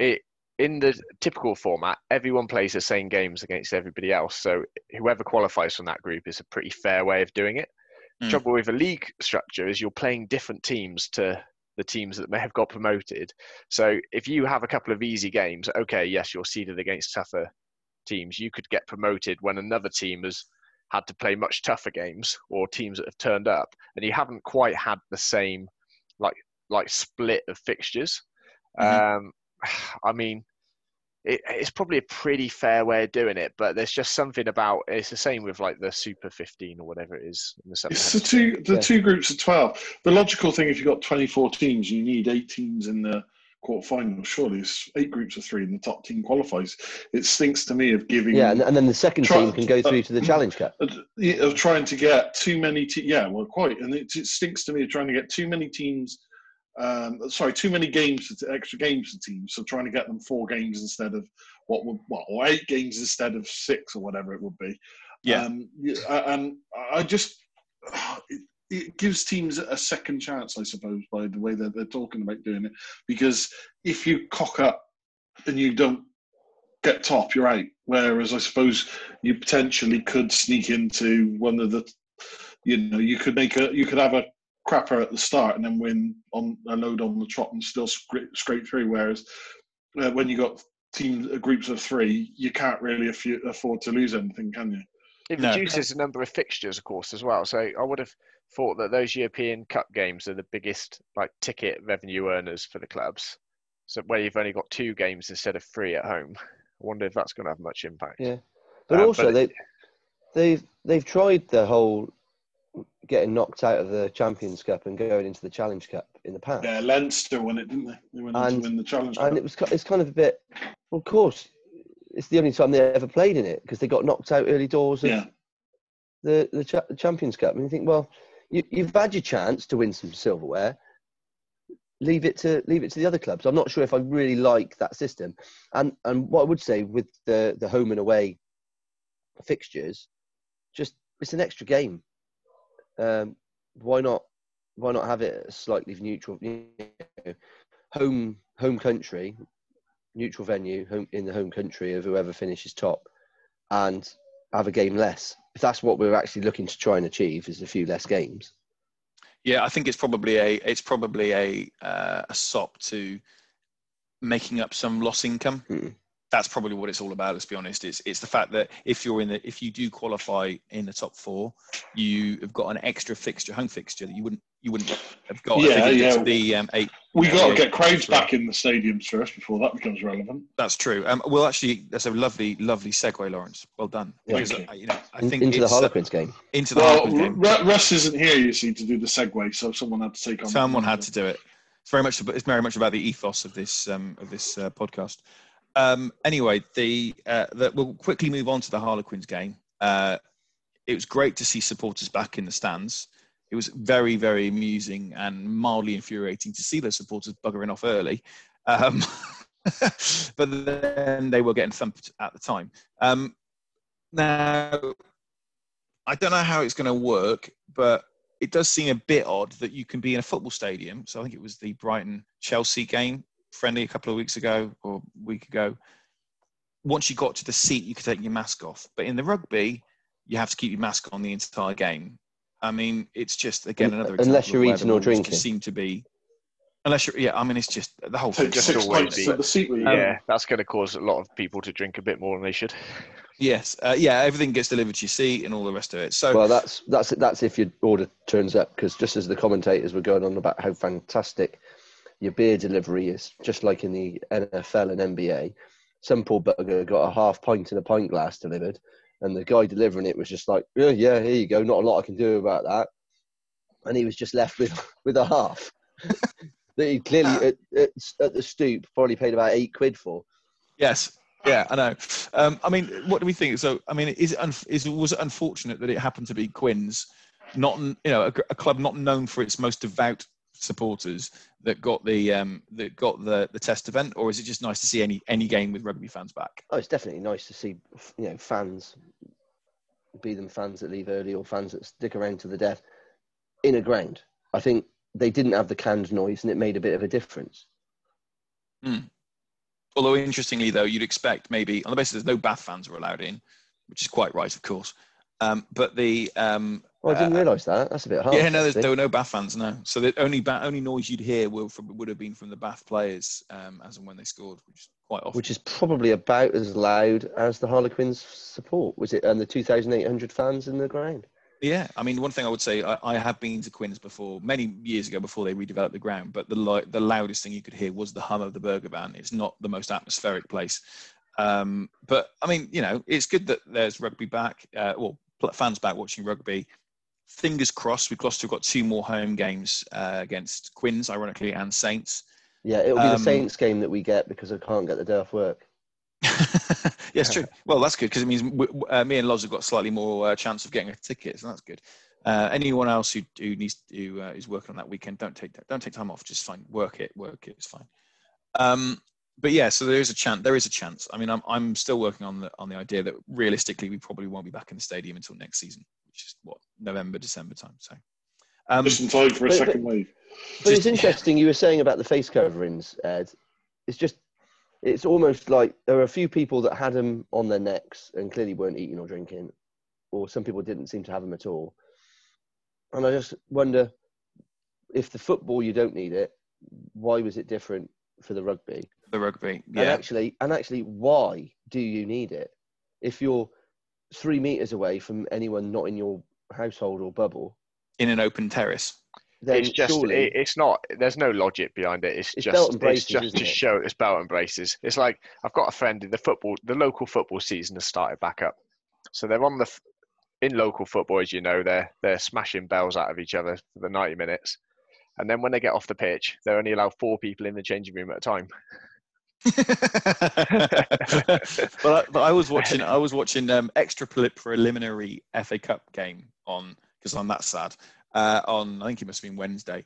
it in the typical format, everyone plays the same games against everybody else. So whoever qualifies from that group is a pretty fair way of doing it. Mm. Trouble with a league structure is you're playing different teams to the teams that may have got promoted. So if you have a couple of easy games, okay, yes, you're seeded against tougher teams. You could get promoted when another team has had to play much tougher games or teams that have turned up, and you haven't quite had the same like like split of fixtures. Mm-hmm. Um, I mean, it, it's probably a pretty fair way of doing it, but there's just something about it's the same with like the Super 15 or whatever it is. The it's the two the yeah. two groups of 12. The logical thing, if you've got 24 teams, you need eight teams in the quarterfinal. Surely it's eight groups of three, and the top team qualifies. It stinks to me of giving. Yeah, and, and then the second try, team can go through uh, to the Challenge Cup. Of trying to get too many. Te- yeah, well, quite, and it, it stinks to me of trying to get too many teams um, sorry, too many games, to extra games for teams. So trying to get them four games instead of what would, well, or eight games instead of six or whatever it would be. Yeah. Um, and I just, it, it, gives teams a second chance, I suppose, by the way that they're talking about doing it. Because if you cock up and you don't get top, you're out. Whereas I suppose you potentially could sneak into one of the, you know, you could make a, you could have a crapper at the start and then win on a load on the trot and still scrape, scrape through. Whereas uh, when you got teams uh, groups of three, you can't really afford to lose anything, can you? It no. reduces the number of fixtures, of course, as well. So I would have thought that those European Cup games are the biggest like ticket revenue earners for the clubs. So where you've only got two games instead of three at home. I wonder if that's going to have much impact. Yeah, but uh, also but they they've they've tried the whole getting knocked out of the Champions Cup and going into the Challenge Cup in the past. Yeah, Leinster won it, didn't they? They went and, to win the Challenge Cup. And it was it's kind of a bit. Well, of course, it's the only time they ever played in it because they got knocked out early doors of yeah. the the, cha- the, Champions Cup. And you think, well, you, you've had your chance to win some silverware. Leave it to leave it to the other clubs. I'm not sure if I really like that system. And and what I would say with the the home and away fixtures, just it's an extra game um, why not? Why not have it slightly neutral? You know, home home country, neutral venue, home in the home country of whoever finishes top, and have a game less. If that's what we're actually looking to try and achieve, is a few less games. Yeah, I think it's probably a it's probably a uh, a sop to making up some loss income. Mm that's probably what it's all about. Let's be honest. It's it's the fact that if you're in the if you do qualify in the top four, you have got an extra fixture, home fixture that you wouldn't you wouldn't have got. Yeah, yeah. The um, eight. We got to get crowds back in the stadiums first before that becomes relevant. That's true. Um, well, actually, that's a lovely, lovely segue, Lawrence. Well done. Yeah. Because, uh, you know, I think into the uh, Harlequins uh, game. Into the well, Harlequins game. Russ isn't here, you see, to do the segue, so someone had to take on. Someone had to do it. It's very much. It's very much about the ethos of this um, of this uh, podcast. Um, anyway, the, uh, the, we'll quickly move on to the Harlequins game. Uh, it was great to see supporters back in the stands. It was very, very amusing and mildly infuriating to see those supporters buggering off early. Um, but then they were getting thumped at the time. Um, now, I don't know how it's going to work, but it does seem a bit odd that you can be in a football stadium. So I think it was the Brighton Chelsea game friendly a couple of weeks ago or a week ago. Once you got to the seat, you could take your mask off. But in the rugby, you have to keep your mask on the entire game. I mean, it's just again another unless you're eating or drinking. Seem to be unless you're yeah. I mean, it's just the whole thing. Just always be, the seat yeah, that's going to cause a lot of people to drink a bit more than they should. Yes, uh, yeah. Everything gets delivered to your seat and all the rest of it. So well, that's that's that's if your order turns up because just as the commentators were going on about how fantastic your beer delivery is just like in the NFL and NBA. Some poor bugger got a half pint in a pint glass delivered, and the guy delivering it was just like, yeah, yeah, here you go. Not a lot I can do about that. And he was just left with with a half that he clearly at, at, at, the stoop probably paid about eight quid for. Yes. yeah, I know. Um, I mean, what do we think? So, I mean, is it un- is was it unfortunate that it happened to be Quins, not you know a, a club not known for its most devout supporters that got the um, that got the the test event, or is it just nice to see any any game with rugby fans back? Oh, it's definitely nice to see you know fans, be them fans that leave early or fans that stick around to the death, in a ground. I think they didn't have the canned noise, and it made a bit of a difference. Mm. Although interestingly, though, you'd expect maybe on the basis there's no Bath fans were allowed in, which is quite right, of course. Um, but the um, oh, I didn't uh, realise that. That's a bit hard. Yeah, no, there were no Bath fans. No, so the only ba- only noise you'd hear would, from, would have been from the Bath players um, as and when they scored, which is quite often. Which is probably about as loud as the Harlequins support. Was it? And the 2,800 fans in the ground. Yeah, I mean, one thing I would say, I, I, have been to Quins before, many years ago before they redeveloped the ground, but the the loudest thing you could hear was the hum of the burger van. It's not the most atmospheric place, um, but I mean, you know, it's good that there's rugby back. Uh, well, fans back watching rugby. Fingers crossed, we've Gloucester got two more home games uh, against Quins, ironically, and Saints. Yeah, it'll be um, the Saints game that we get because I can't get the day off work. yes, true. Well, that's good because it means uh, me and Loz have got slightly more uh, chance of getting a ticket, so that's good. Uh, anyone else who, who needs who uh, is working on that weekend, don't take don't take time off. Just fine, work it, work it. It's fine. Um, but yeah, so there is a chance. There is a chance. I mean, I'm I'm still working on the on the idea that realistically we probably won't be back in the stadium until next season, which is what November, December time. So um, just in time for a but, second but, wave. But just, it's interesting. You were saying about the face coverings, Ed. It's just it's almost like there are a few people that had them on their necks and clearly weren't eating or drinking, or some people didn't seem to have them at all. And I just wonder if the football you don't need it, why was it different for the rugby? The rugby, yeah. And actually, and actually, why do you need it? If you're three meters away from anyone not in your household or bubble, in an open terrace. It's just surely, it, it's not there's no logic behind it. It's, it's just braces, it's just to it? show it's belt and braces. It's like i've got a friend in the football the local football season has started back up. So they're on the in local football as you know they're they're smashing bells out of each other for the 90 minutes. And then when they get off the pitch they're only allowed four people in the changing room at a time but, I, but I was watching I was watching um, extra preliminary FA Cup game on because I'm that sad uh, on I think it must have been Wednesday,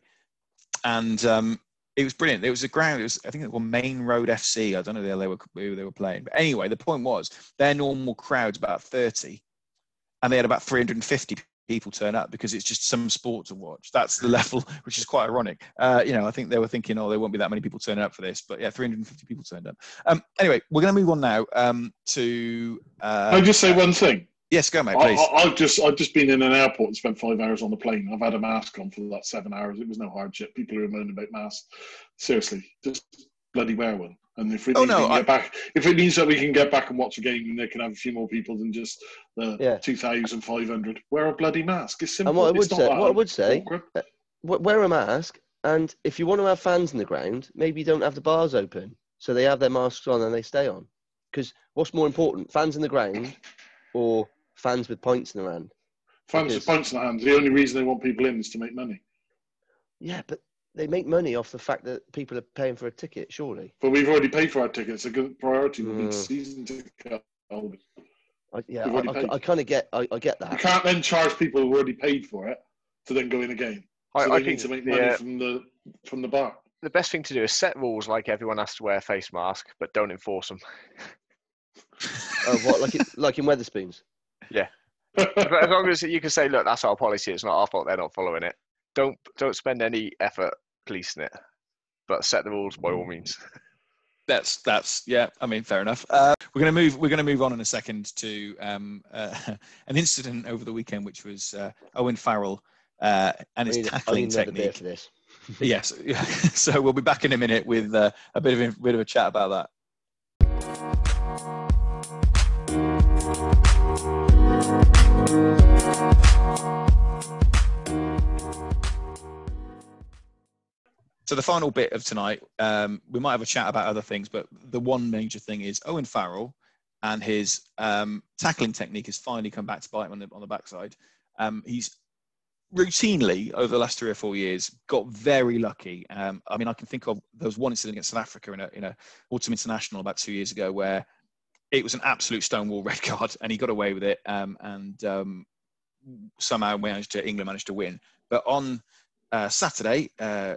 and um, it was brilliant. It was a ground. It was I think it was Main Road FC. I don't know who they were who they were playing, but anyway, the point was their normal crowd's about thirty, and they had about three hundred and fifty people turn up because it's just some sport to watch. That's the level, which is quite ironic. Uh, you know, I think they were thinking, oh, there won't be that many people turning up for this, but yeah, 350 people turned up. Um, anyway, we're going to move on now um, to. Uh, Can I just say one thing? Yes, go, mate, please. I, have just I've just been in an airport and spent five hours on the plane. I've had a mask on for that seven hours. It was no hardship. People are moaning about masks. Seriously, just bloody wear one. And if it, oh, no, I... back, if it means that we can get back and watch a game and they can have a few more people than just the yeah. 2,500, wear a bloody mask. It's simple. And what I would say, what I would say, uh, wear a mask. And if you want to have fans in the ground, maybe you don't have the bars open. So they have their masks on and they stay on. Because what's more important, fans in the ground or fans with points in their hand. Fans because, with points in their hands. The only reason they want people in is to make money. Yeah, but they make money off the fact that people are paying for a ticket, surely. But we've already paid for our tickets. A good priority would be mm. season ticket holders. I, yeah, I, I, I kind of get, I, I, get that. You can't then charge people who already paid for it to then go in again. So I, they need to make money uh, from the from the bar. The best thing to do is set rules like everyone has to wear a face mask, but don't enforce them. uh, what, like, it, like in Wetherspoons? Yeah. but as long as you can say, look, that's our policy. It's not our fault. They're not following it. Don't don't spend any effort policing it, but set the rules by all means. That's that's yeah. I mean, fair enough. Uh, we're gonna move. We're gonna move on in a second to um, uh, an incident over the weekend, which was uh, Owen Farrell uh, and his tackling technique. yes. so we'll be back in a minute with uh, a bit of a bit of a chat about that. So the final bit of tonight, um, we might have a chat about other things, but the one major thing is Owen Farrell and his um, tackling technique has finally come back to bite him on the on the backside. Um, he's routinely over the last three or four years got very lucky. Um, I mean, I can think of there was one incident against South Africa in a in a autumn international about two years ago where it was an absolute stonewall red card, and he got away with it. Um, and um, somehow managed to England managed to win. But on uh, Saturday, uh,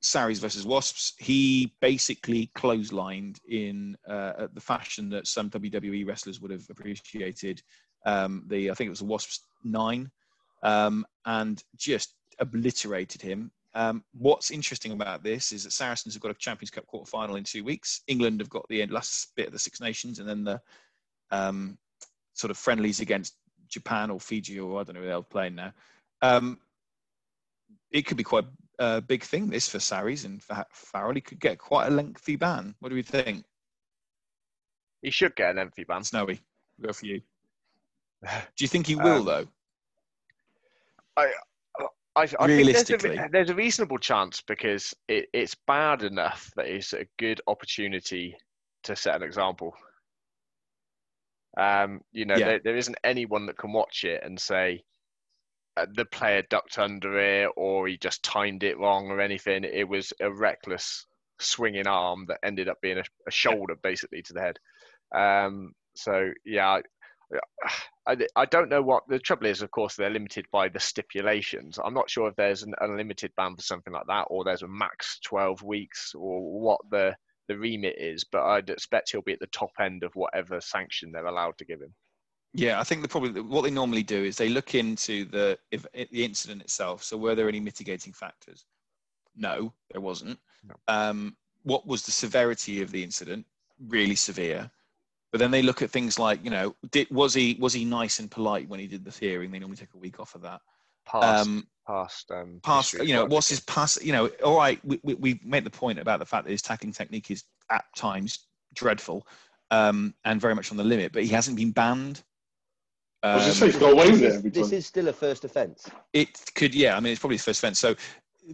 Sarries versus Wasps, he basically clotheslined in uh, the fashion that some WWE wrestlers would have appreciated. Um, the I think it was the Wasps nine, um, and just obliterated him. Um, what's interesting about this is that Saracens have got a Champions Cup quarter final in two weeks. England have got the last bit of the Six Nations, and then the um, sort of friendlies against Japan or Fiji or I don't know who they're playing now. Um, it could be quite a big thing this for Sarries and for Farrell. He could get quite a lengthy ban. What do we think? He should get a lengthy ban. Snowy, go for you. Do you think he will um, though? I I, I Realistically, think there's a, there's a, reasonable chance because it, it's bad enough that it's a good opportunity to set an example. Um, you know, yeah. there, there isn't anyone that can watch it and say uh, the player ducked under it or he just timed it wrong or anything. It was a reckless swinging arm that ended up being a, a shoulder basically to the head. Um, so yeah, I, I don't know what the trouble is. Of course, they're limited by the stipulations. I'm not sure if there's an unlimited ban for something like that, or there's a max 12 weeks, or what the the remit is. But I'd expect he'll be at the top end of whatever sanction they're allowed to give him. Yeah, I think the probably what they normally do is they look into the if, the incident itself. So were there any mitigating factors? No, there wasn't. No. Um, what was the severity of the incident? Really severe. But then they look at things like, you know, did, was he was he nice and polite when he did the hearing? They normally take a week off of that. Past, um, past, um, past. You know, what's his past? You know, all right, we, we we made the point about the fact that his tackling technique is at times dreadful um, and very much on the limit, but he hasn't been banned. Um, I was just saying, he's got away with it. This is still a first offence. It could, yeah. I mean, it's probably his first offence. So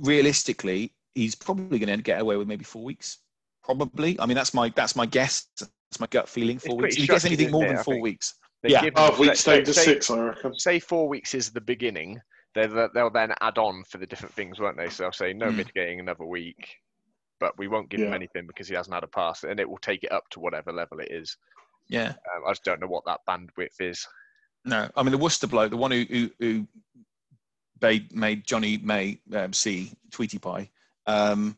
realistically, he's probably going to get away with maybe four weeks. Probably. I mean, that's my that's my guess. That's my gut feeling. Four weeks. If he gets anything more than four weeks, yeah, five weeks down to six, I reckon. Say four weeks is the beginning. They'll, they'll then add on for the different things, won't they? So they'll say no mm. mitigating another week, but we won't give yeah. him anything because he hasn't had a pass, and it will take it up to whatever level it is. Yeah, um, I just don't know what that bandwidth is. No, I mean the Worcester bloke, the one who who, who made, made Jonny May um, see Tweety Pie, um,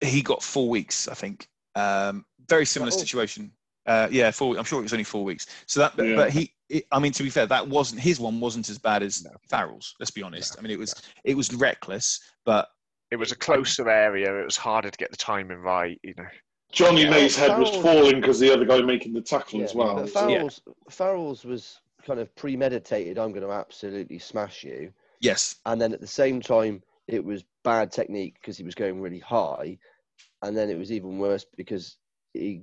he got four weeks, I think. Um, very similar oh. situation. Uh, yeah, four. I'm sure it was only four weeks. So that, yeah. but he, it, I mean, to be fair, that wasn't his one. wasn't as bad as no. Farrell's. Let's be honest. No. I mean, it was no. it was reckless, but it was a closer area. It was harder to get the timing right. You know. Jonny yeah, May's head was falling because the other guy making the tackle yeah, as well. But Farrell's, Farrell's was kind of premeditated. I'm going to absolutely smash you. Yes. And then at the same time, it was bad technique because he was going really high, and then it was even worse because he,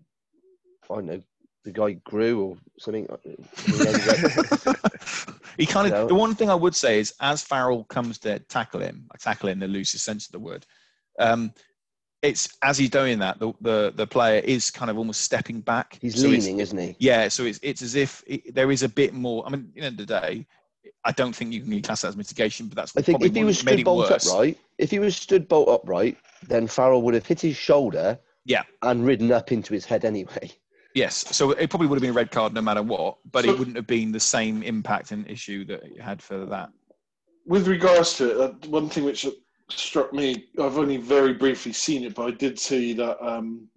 I don't know, the guy grew or something. he kind of. You know? The one thing I would say is, as Farrell comes to tackle him, tackle in the loosest sense of the word, um, it's as he's doing that, the, the the player is kind of almost stepping back. He's so leaning, isn't he? Yeah. So it's it's as if it, there is a bit more. I mean, at the end of the day, I don't think you can class that as mitigation, but that's I think if he was stood bolt upright, if he was stood bolt upright, then Farrell would have hit his shoulder yeah. And ridden up into his head anyway. Yes. So it probably would have been a red card no matter what, but so, it wouldn't have been the same impact and issue that it had for that. With regards to it, uh, one thing which struck me, I've only very briefly seen it, but I did see that um,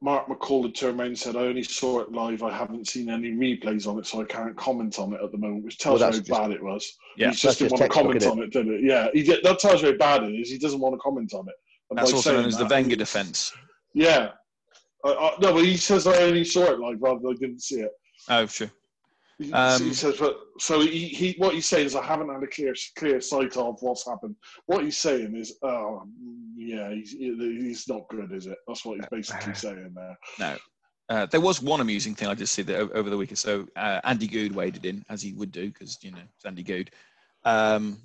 Mark McCall had turned around and said, I only saw it live. I haven't seen any replays on it, so I can't comment on it at the moment, which tells well, you how just, bad it was. Yeah, he just didn't want to comment on it, did it? Yeah, he did, that tells you how bad it is. He doesn't want to comment on it. That's also known as the Wenger defence. Yeah. no, but he says I only saw it live rather than I didn't see it. Oh, sure. Um, he says, but so he, he what he's saying is I haven't had a clear clear sight of what's happened. What he's saying is, oh yeah, he's he's not good, is it? That's what he's basically saying there. No. Uh, there was one amusing thing I just see that over the weekend. So uh, Andy Goode waded in as he would do because you know it's Andy Goode, um,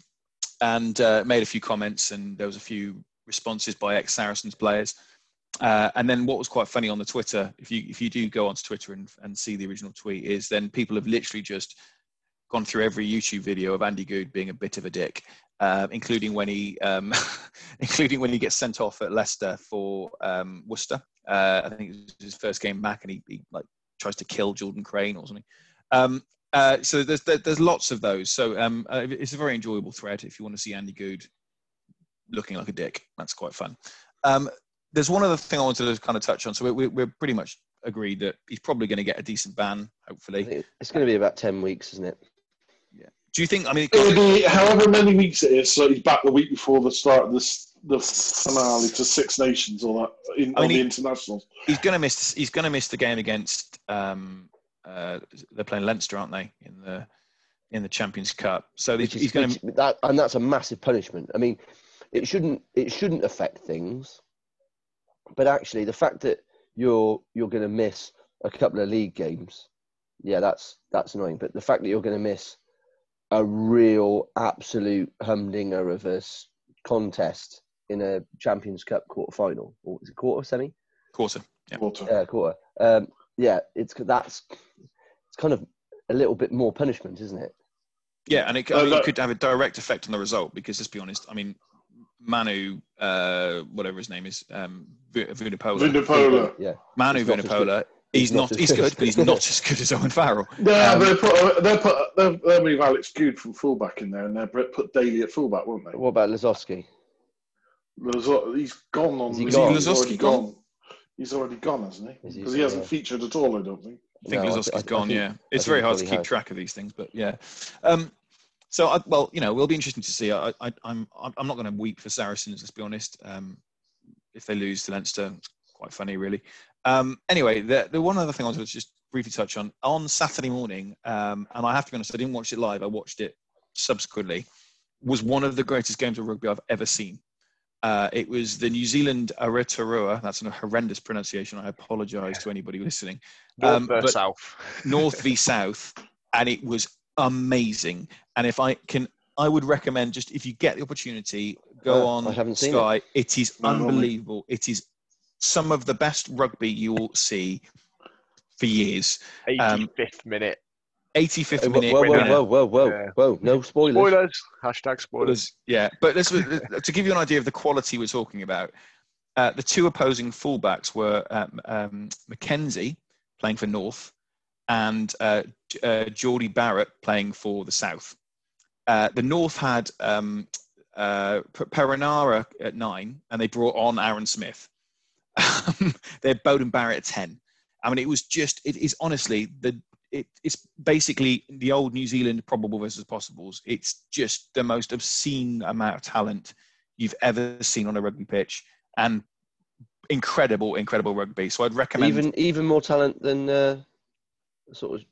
and uh, made a few comments, and there was a few responses by ex Saracens players. Uh, and then what was quite funny on the Twitter, if you if you do go onto Twitter and, and see the original tweet, is then people have literally just gone through every YouTube video of Andy Goode being a bit of a dick, uh, including when he um, including when he gets sent off at Leicester for um, Worcester. Uh, I think it was his first game back, and he, he like tries to kill Jordan Crane or something. Um, uh, so there's there's lots of those. So um, uh, it's a very enjoyable thread if you want to see Andy Goode looking like a dick. That's quite fun. Um, there's one other thing I wanted to kind of touch on. So we're, we're pretty much agreed that he's probably going to get a decent ban. Hopefully, it's going to be about ten weeks, isn't it? Yeah. Do you think? I mean, it'll be however many weeks it is. So he's back the week before the start of this the finale to Six Nations or that in, I mean, on the he, internationals. He's going to miss. He's going to miss the game against. Um, uh, they're playing Leinster, aren't they? In the in the Champions Cup. So he's, he's going to that, and that's a massive punishment. I mean, it shouldn't it shouldn't affect things, but actually the fact that you're you're going to miss a couple of league games, yeah, that's that's annoying. But the fact that you're going to miss a real absolute humdinger of a contest in a Champions Cup quarter final. Or is it quarter semi? Quarter. Yeah. Quarter. Uh, quarter. Um, yeah, it's that's it's kind of a little bit more punishment, isn't it? Yeah, and it, I mean, it could have a direct effect on the result because let's be honest. I mean, Manu, uh, whatever his name is, um, Vunipola. Vunipola. Yeah. Manu Vunipola. He's, not. He's good, but he's not as good as Owen Farrell. Yeah, um, they put they put they they move Alex Goode from fullback in there, and they put Daly at fullback, won't they? What about Lozowski? He's gone on. Is he gone? He's already gone? gone? He's already gone, hasn't he? Because he, he, hasn't featured at all. I don't think. I think no, Lozowski's gone. Think, yeah, it's very hard to keep has. track of these things, but yeah. Um, so, I, well, you know, we'll be interesting to see. I, I, I'm, I'm not going to weep for Saracens. Let's be honest. Um, if they lose to Leinster, it's quite funny, really. Um, anyway, the, the one other thing I wanted to just briefly touch on on Saturday morning, um, and I have to be honest, I didn't watch it live. I watched it subsequently. Was one of the greatest games of rugby I've ever seen. Uh, it was the New Zealand Aotearoa. That's a horrendous pronunciation. I apologise to anybody listening. North um, versus South. North v South, and it was amazing. And if I can, I would recommend just if you get the opportunity, go uh, on I haven't seen Sky. It, it is unbelievable. It is some of the best rugby you will see for years. 85th um, minute. 85th minute. Whoa, whoa, whoa, whoa, whoa, yeah. whoa! No spoilers. Spoilers. Hashtag spoilers. Yeah, but this was, to give you an idea of the quality we're talking about. Uh, the two opposing fullbacks were um, um, McKenzie playing for North and uh, uh, Jordie Barrett playing for the South. Uh, the North had um, uh, Perenara at nine, and they brought on Aaron Smith. they had Beauden Barrett at ten. I mean, it was just it is honestly the it, it's basically the old New Zealand probable versus possibles. It's just the most obscene amount of talent you've ever seen on a rugby pitch, and incredible, incredible rugby. So I'd recommend even even more talent than uh, sort of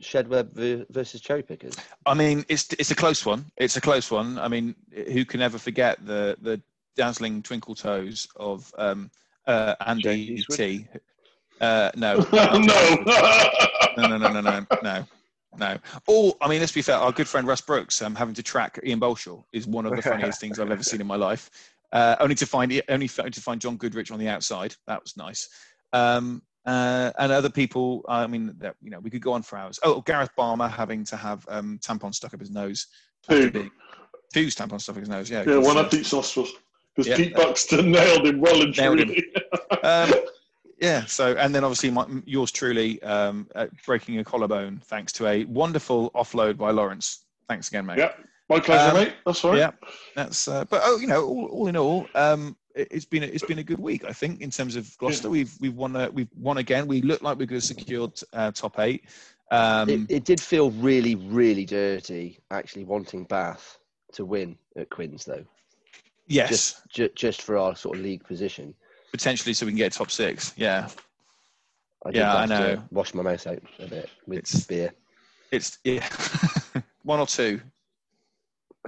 Shedweb versus cherry pickers. I mean, it's it's a close one. It's a close one. I mean, who can ever forget the the dazzling twinkle toes of um, uh, Andy T? Uh, no. no. no, no, no, no, no, no. No. Or, I mean, let's be fair, our good friend Russ Brooks um, having to track Ian Bolshaw is one of the funniest things I've ever seen in my life. Uh, only to find only to find John Goodrich on the outside. That was nice. Um, uh, and other people, I mean, that, you know, we could go on for hours. Oh, Gareth Barmer having to have um, tampons stuck up his nose. Two. Two tampons stuck up his nose, yeah. Yeah, one up each nostril. Because yeah, Pete Buxton nailed him well and truly. um, yeah, so, and then obviously my, yours truly um, breaking a collarbone thanks to a wonderful offload by Lawrence. Thanks again, mate. Yeah, my pleasure, um, mate. That's right. Yeah, that's, uh, but oh, you know, all, all in all, um, it's been a, it's been a good week, I think, in terms of Gloucester. We've we've won a, we've won again. We look like we could have secured uh, top eight. Um, it, it, did feel really really dirty actually wanting Bath to win at Quins though. Yes, just, ju- just for our sort of league position. Potentially, so we can get top six. Yeah. I yeah, I know. wash my mouth out a bit with it's, beer. It's yeah, one or two.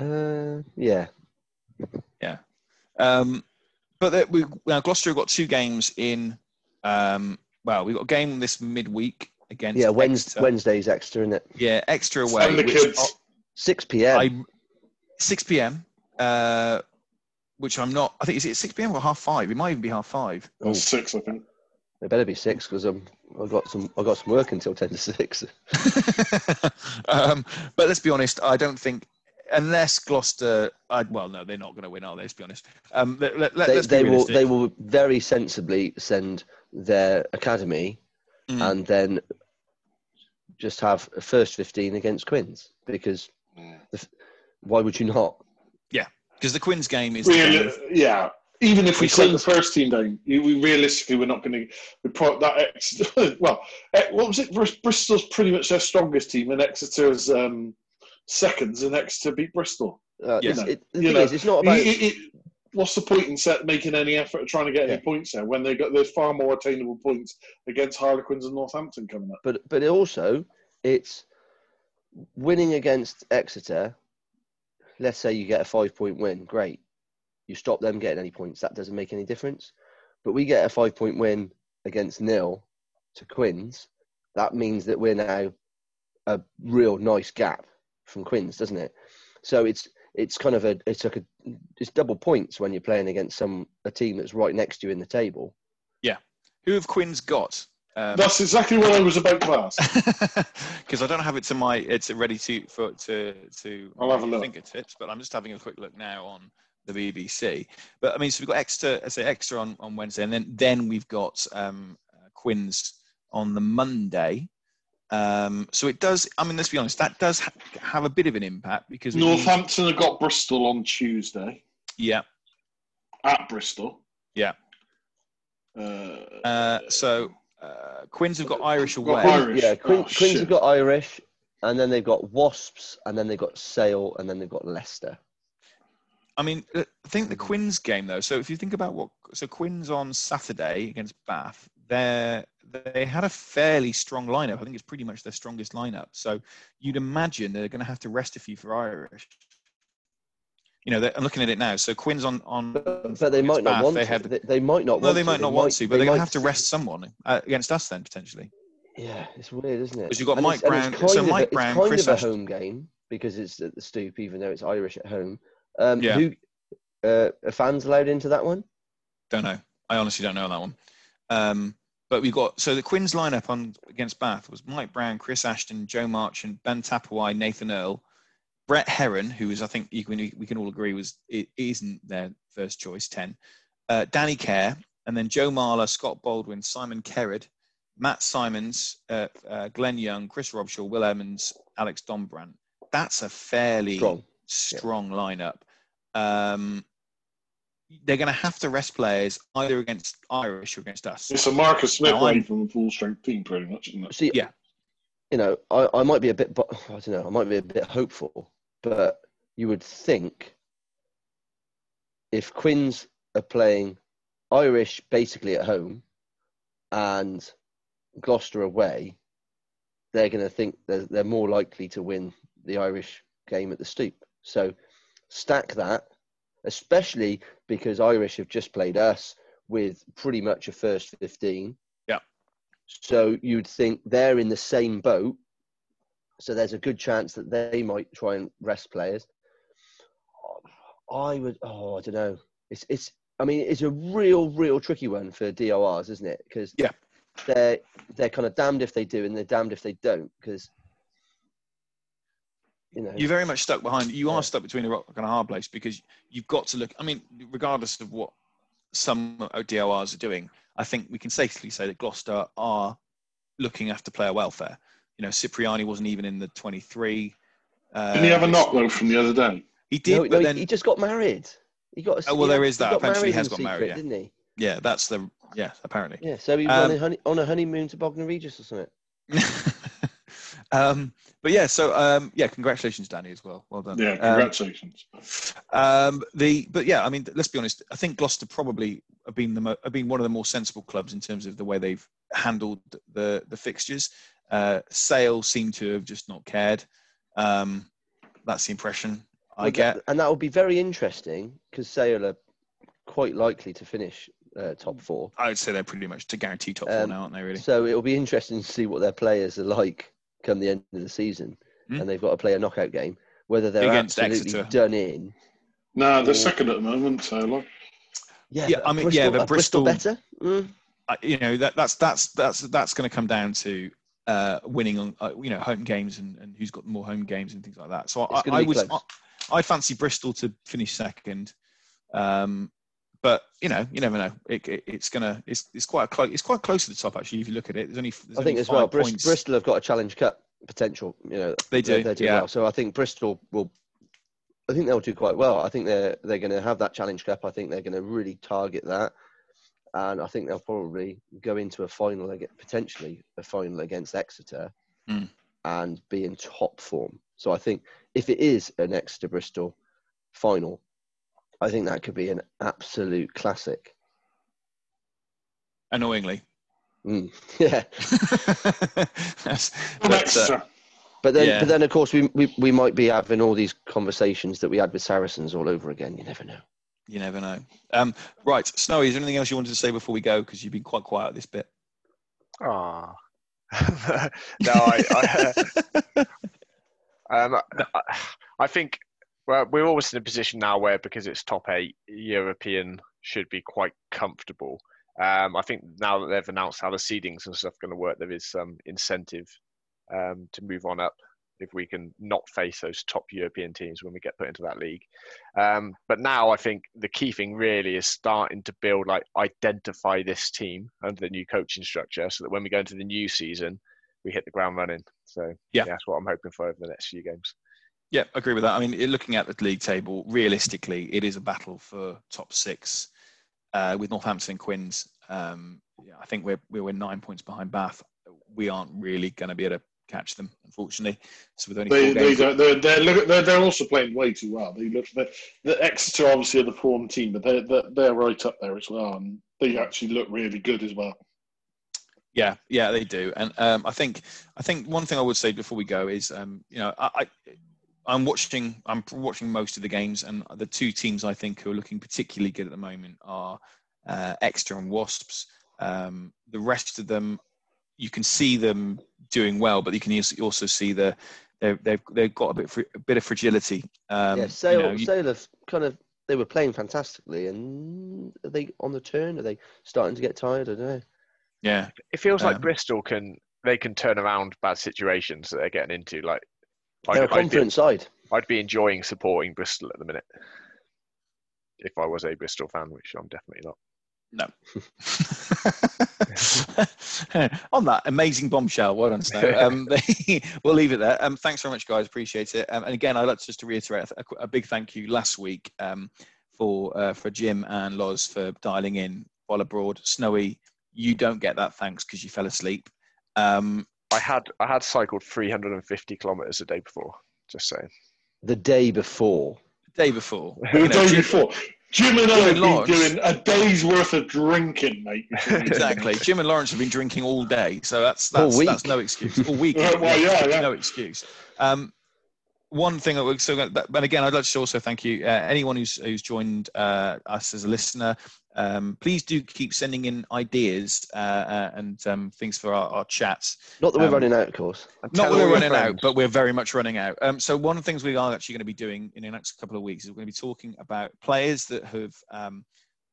Uh, yeah. Yeah. Um, but we now Gloucester have got two games in. Um, well, we've got a game this midweek against. Yeah, Wednesday, Wednesday's Exeter, isn't it? Yeah, Exeter away. Which, six p.m. I, six p.m. Uh, which I'm not. I think is it six p.m. or half five? It might even be half five. Oh, six, I think. It better be six because um, I've got some. I've got some work until ten to six. um, but let's be honest. I don't think unless Gloucester, I, well, no, they're not going to win, are they? Let's be honest. Um, let, let, they, they will. They will very sensibly send their academy mm. and then just have a first 15 against Quins because the, why would you not? Yeah, because the Quins game is. Really, yeah, even if we set the first team down, we realistically we're not going to. We put that ex, well, what was it? Bristol's pretty much their strongest team, and Exeter's um, seconds, and Exeter beat Bristol. Uh, yeah. It, the know, is, it's not about. It, it, what's the point in set, making any effort of trying to get yeah. any points there when they got there's far more attainable points against Harlequins and Northampton coming up. But but also it's winning against Exeter. Let's say you get a five point win, great you stop them getting any points, that doesn't make any difference. But we get a five point win against nil to Quins, that means that we're now a real nice gap from Quins, doesn't it? So it's it's kind of a it's like a it's double points when you're playing against some a team that's right next to you in the table. Yeah, who have Quins got? Um, That's exactly what I was about to ask. Because I don't have it to my it's ready to for to to I'll have a look. fingertips, but I'm just having a quick look now on the BBC. But I mean, so we've got Exeter, I say Exeter on, on Wednesday, and then then we've got um, uh, Quins on the Monday. Um, so it does. I mean, let's be honest, that does ha- have a bit of an impact because Northampton means, have got Bristol on Tuesday. Yeah. At Bristol. Yeah. Uh, uh, so uh, Quins have got Irish away. Got Irish. Yeah, Quin, oh, Quins have got Irish, and then they've got Wasps, and then they've got Sale, and then they've got Leicester. I mean, I think the Quins game though. So if you think about what, so Quins on Saturday against Bath, they they had a fairly strong lineup. I think it's pretty much their strongest lineup. So you'd imagine they're going to have to rest a few for Irish. You know, I'm looking at it now. So Quins on on, but, they might not Bath, want. They, had, they, they might not. No, they might not want to, but they're going to have to rest someone uh, against us then potentially. Yeah, it's weird, isn't it? Because you've got and Mike Brown. So Mike a, Brown, it's kind Chris of a home game because it's at the Stoop, even though it's Irish at home. Um, yeah. Who uh, are fans allowed into that one? Don't know. I honestly don't know that one. Um, but we've got so the Quins lineup on against Bath was Mike Brown, Chris Ashton, Joe Marchant, Ben Tapuai, Nathan Earle, Brett Herron, who is I think you can, we can all agree was it isn't their first choice ten, uh, Danny Care, and then Joe Marler, Scott Baldwin, Simon Kerrod, Matt Symons, uh, uh, Glenn Young, Chris Robshaw, Will Evans, Alex Dombrandt. That's a fairly strong, strong yeah. lineup. Um, they're going to have to rest players either against Irish or against us. It's a Marcus Smith now, from a full strength team, pretty much, isn't it? See, yeah. You know, I, I might be a bit, I don't know, I might be a bit hopeful, but you would think if Quins are playing Irish basically at home and Gloucester away, they're going to think they're, they're more likely to win the Irish game at the Stoop. So stack that especially because Irish have just played us with pretty much a first 15. Yeah. So you'd think they're in the same boat. So there's a good chance that they might try and rest players. I would, oh, I don't know. It's, it's, I mean, it's a real, real tricky one for DORs, isn't it? Because yeah, they're they're kind of damned if they do and they're damned if they don't. Because you know, you're very much stuck behind. You are stuck between a rock and a hard place because you've got to look. I mean, regardless of what some DORs are doing, I think we can safely say that Gloucester are looking after player welfare. You know, Cipriani wasn't even in the 23. Uh, Didn't he have a knock though from the other day? He did, no, but no, then he just got married. He got. A, oh well, there is that. Apparently, he has got secret, married, yeah. didn't he? Yeah, that's the yeah. Apparently. Yeah, so he was um, on, a on a honeymoon to Bognor Regis or something. um, but yeah, so um, yeah, congratulations, Danny, as well. Well done. Yeah, um, congratulations. Um, the but yeah, I mean, let's be honest. I think Gloucester probably have been the mo- have been one of the more sensible clubs in terms of the way they've handled the the fixtures. Uh, Sale seem to have just not cared. Um, that's the impression I get. and that will be very interesting because Sale are quite likely to finish uh, top four. I would say they're pretty much to guarantee top four um, now, aren't they? Really. So it'll be interesting to see what their players are like come the end of the season, mm. and they've got to play a knockout game, whether they're Against absolutely Exeter. done in. No, they're or... second at the moment, so like. Yeah, yeah I mean, Bristol, yeah, but Bristol, Bristol better. Mm. You know that that's that's that's that's going to come down to uh, winning on uh, you know home games and, and who's got more home games and things like that. So I, I was I, I, fancy Bristol to finish second, um, but you know, you never know. It, it, it's gonna it's it's quite close. It's quite close to the top actually. If you look at it, there's only. There's I think as well. Bristol, Bristol have got a Challenge Cup potential. You know, they do. They're, yeah. Well. So I think Bristol will. I think they'll do quite well. I think they're they're going to have that Challenge Cup. I think they're going to really target that, and I think they'll probably go into a final, potentially a final against Exeter, mm. and be in top form. So I think if it is an Exeter Bristol final, I think that could be an absolute classic. Annoyingly. Mm, yeah. but, uh, but then, yeah. but then, of course, we, we we might be having all these conversations that we had with Saracens all over again. You never know. You never know. Um, right, Snowy. Is there anything else you wanted to say before we go? Because you've been quite quiet this bit. Ah. no, I, I, um, I, I think well, we're always in a position now where because it's top eight, European should be quite comfortable. Um, I think now that they've announced how the seedings and stuff are going to work, there is some incentive um, to move on up if we can not face those top European teams when we get put into that league. Um, but now I think the key thing really is starting to build, like, identify this team under the new coaching structure so that when we go into the new season, we hit the ground running. So, yeah, that's what I'm hoping for over the next few games. Yeah, I agree with that. I mean, looking at the league table, realistically, it is a battle for top six uh, with Northampton and Quins. Um, yeah, I think we're we're nine points behind Bath. We aren't really going to be able to catch them, unfortunately. So with only they, they don't, they're, they're, they're, they're also playing way too well. They look the Exeter obviously are the form team, but they're, they're they're right up there as well, and they actually look really good as well. Yeah, yeah, they do, and um, I think I think one thing I would say before we go is, um, you know, I, I I'm watching. I'm watching most of the games, and the two teams I think who are looking particularly good at the moment are uh, Exeter and Wasps. Um, the rest of them, you can see them doing well, but you can also see the they've they've, they've got a bit a bit of fragility. Um, yeah, Sale, you know, you, Sale have kind of they were playing fantastically, and are they on the turn? Are they starting to get tired? I don't know. Yeah, it feels like um, Bristol can they can turn around bad situations that they're getting into. Like they're I'd, a confident I'd side. I'd be enjoying supporting Bristol at the minute if I was a Bristol fan, which I'm definitely not. No. On that amazing bombshell, well done, Snow. Um, we'll leave it there. Um, thanks very much, guys. Appreciate it. Um, and again, I'd like to just to reiterate a, a, big thank you last week um, for uh, for Jim and Loz for dialing in while abroad. Snowy, you don't get that thanks because you fell asleep. Um, I had I had cycled 350 kilometers a day before. Just saying. The day before. The day before. The day Jim, before. Jim and I have been doing a day's worth of drinking, mate. exactly. Jim and Lawrence have been drinking all day, so that's that's, that's no excuse. All week. well, yeah, yeah. No excuse. Um, one thing that we're so, but again, I'd like to also thank you, uh, anyone who's who's joined uh, us as a listener. Um, please do keep sending in ideas uh, uh, and um, things for our, our, chats. Not that we're um, running out, of course. Not that we're running friends. out, but we're very much running out. Um, so one of the things we are actually going to be doing in the next couple of weeks is we're going to be talking about players that have um,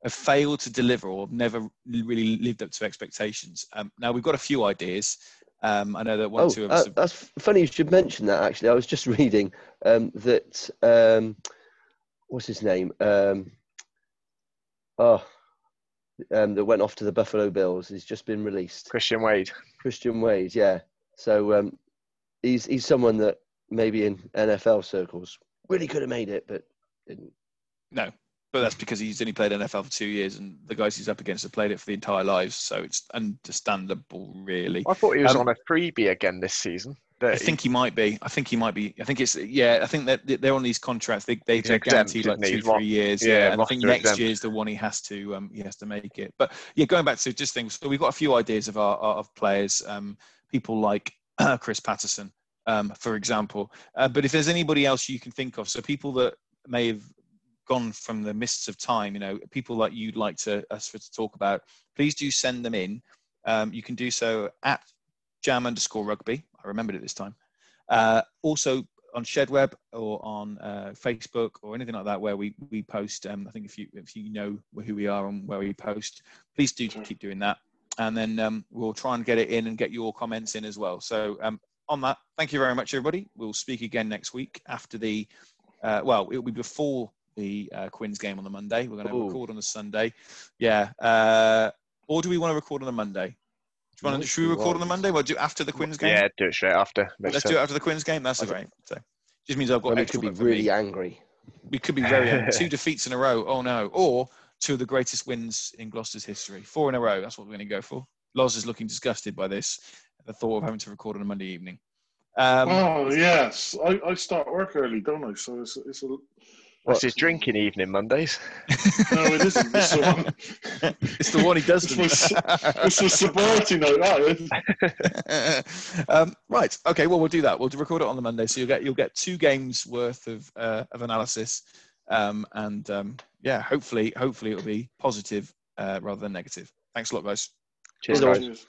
have failed to deliver or have never really lived up to expectations. Um, now we've got a few ideas. Um, I know that one, oh, two of us. Uh, that's funny you should mention that. Actually, I was just reading um, that. Um, what's his name? Oh, um, that went off to the Buffalo Bills. He's just been released. Christian Wade. Christian Wade, yeah. So um, he's he's someone that maybe in NFL circles really could have made it, but didn't. No, but that's because he's only played NFL for two years, and the guys he's up against have played it for the entire lives, so it's understandable, really. I thought he was um, on a freebie again this season. I think he might be. I think he might be. I think it's yeah. I think that they're on these contracts. They they are guaranteed like two three years. Yeah, yeah and I think next year is the one he has to um he has to make it. But yeah, going back to just things. So we've got a few ideas of our of players. Um, people like Chris Patterson, um, for example. Uh, but if there's anybody else you can think of, so people that may have gone from the mists of time, you know, people like you'd like to us for to talk about, please do send them in. Um, you can do so at jam underscore rugby. I remembered it this time. Uh, also on Shedweb or on uh, Facebook or anything like that where we, we post. Um, I think if you if you know who we are and where we post, please do keep doing that. And then um, we'll try and get it in and get your comments in as well. So um, on that, thank you very much, everybody. We'll speak again next week after the, uh, well, it'll be before the uh, Quins game on the Monday. We're going to record on the Sunday. Yeah. Uh, or do we want to record on the Monday? Do you want to, should we record on the Monday? We'll do after the Quins game. Yeah, do it straight after. Makes Let's sense. do it after the Quins game. That's great. So just means I've got. We could be really angry. We could be very angry. Two defeats in a row. Oh no! Or two of the greatest wins in Gloucester's history. Four in a row. That's what we're going to go for. Loz is looking disgusted by this, the thought of having to record on a Monday evening. Um, oh yes, I, I start work early, don't I? So it's, it's a. What's his drinking evening Mondays? no, it isn't. It's the one. it's the one he does. It's, it's the sobriety note. That um, right. Okay. Well, we'll do that. We'll record it on the Monday, so you'll get you'll get two games worth of uh, of analysis, um, and um, yeah, hopefully, hopefully it'll be positive uh, rather than negative. Thanks a lot, guys. Cheers, guys.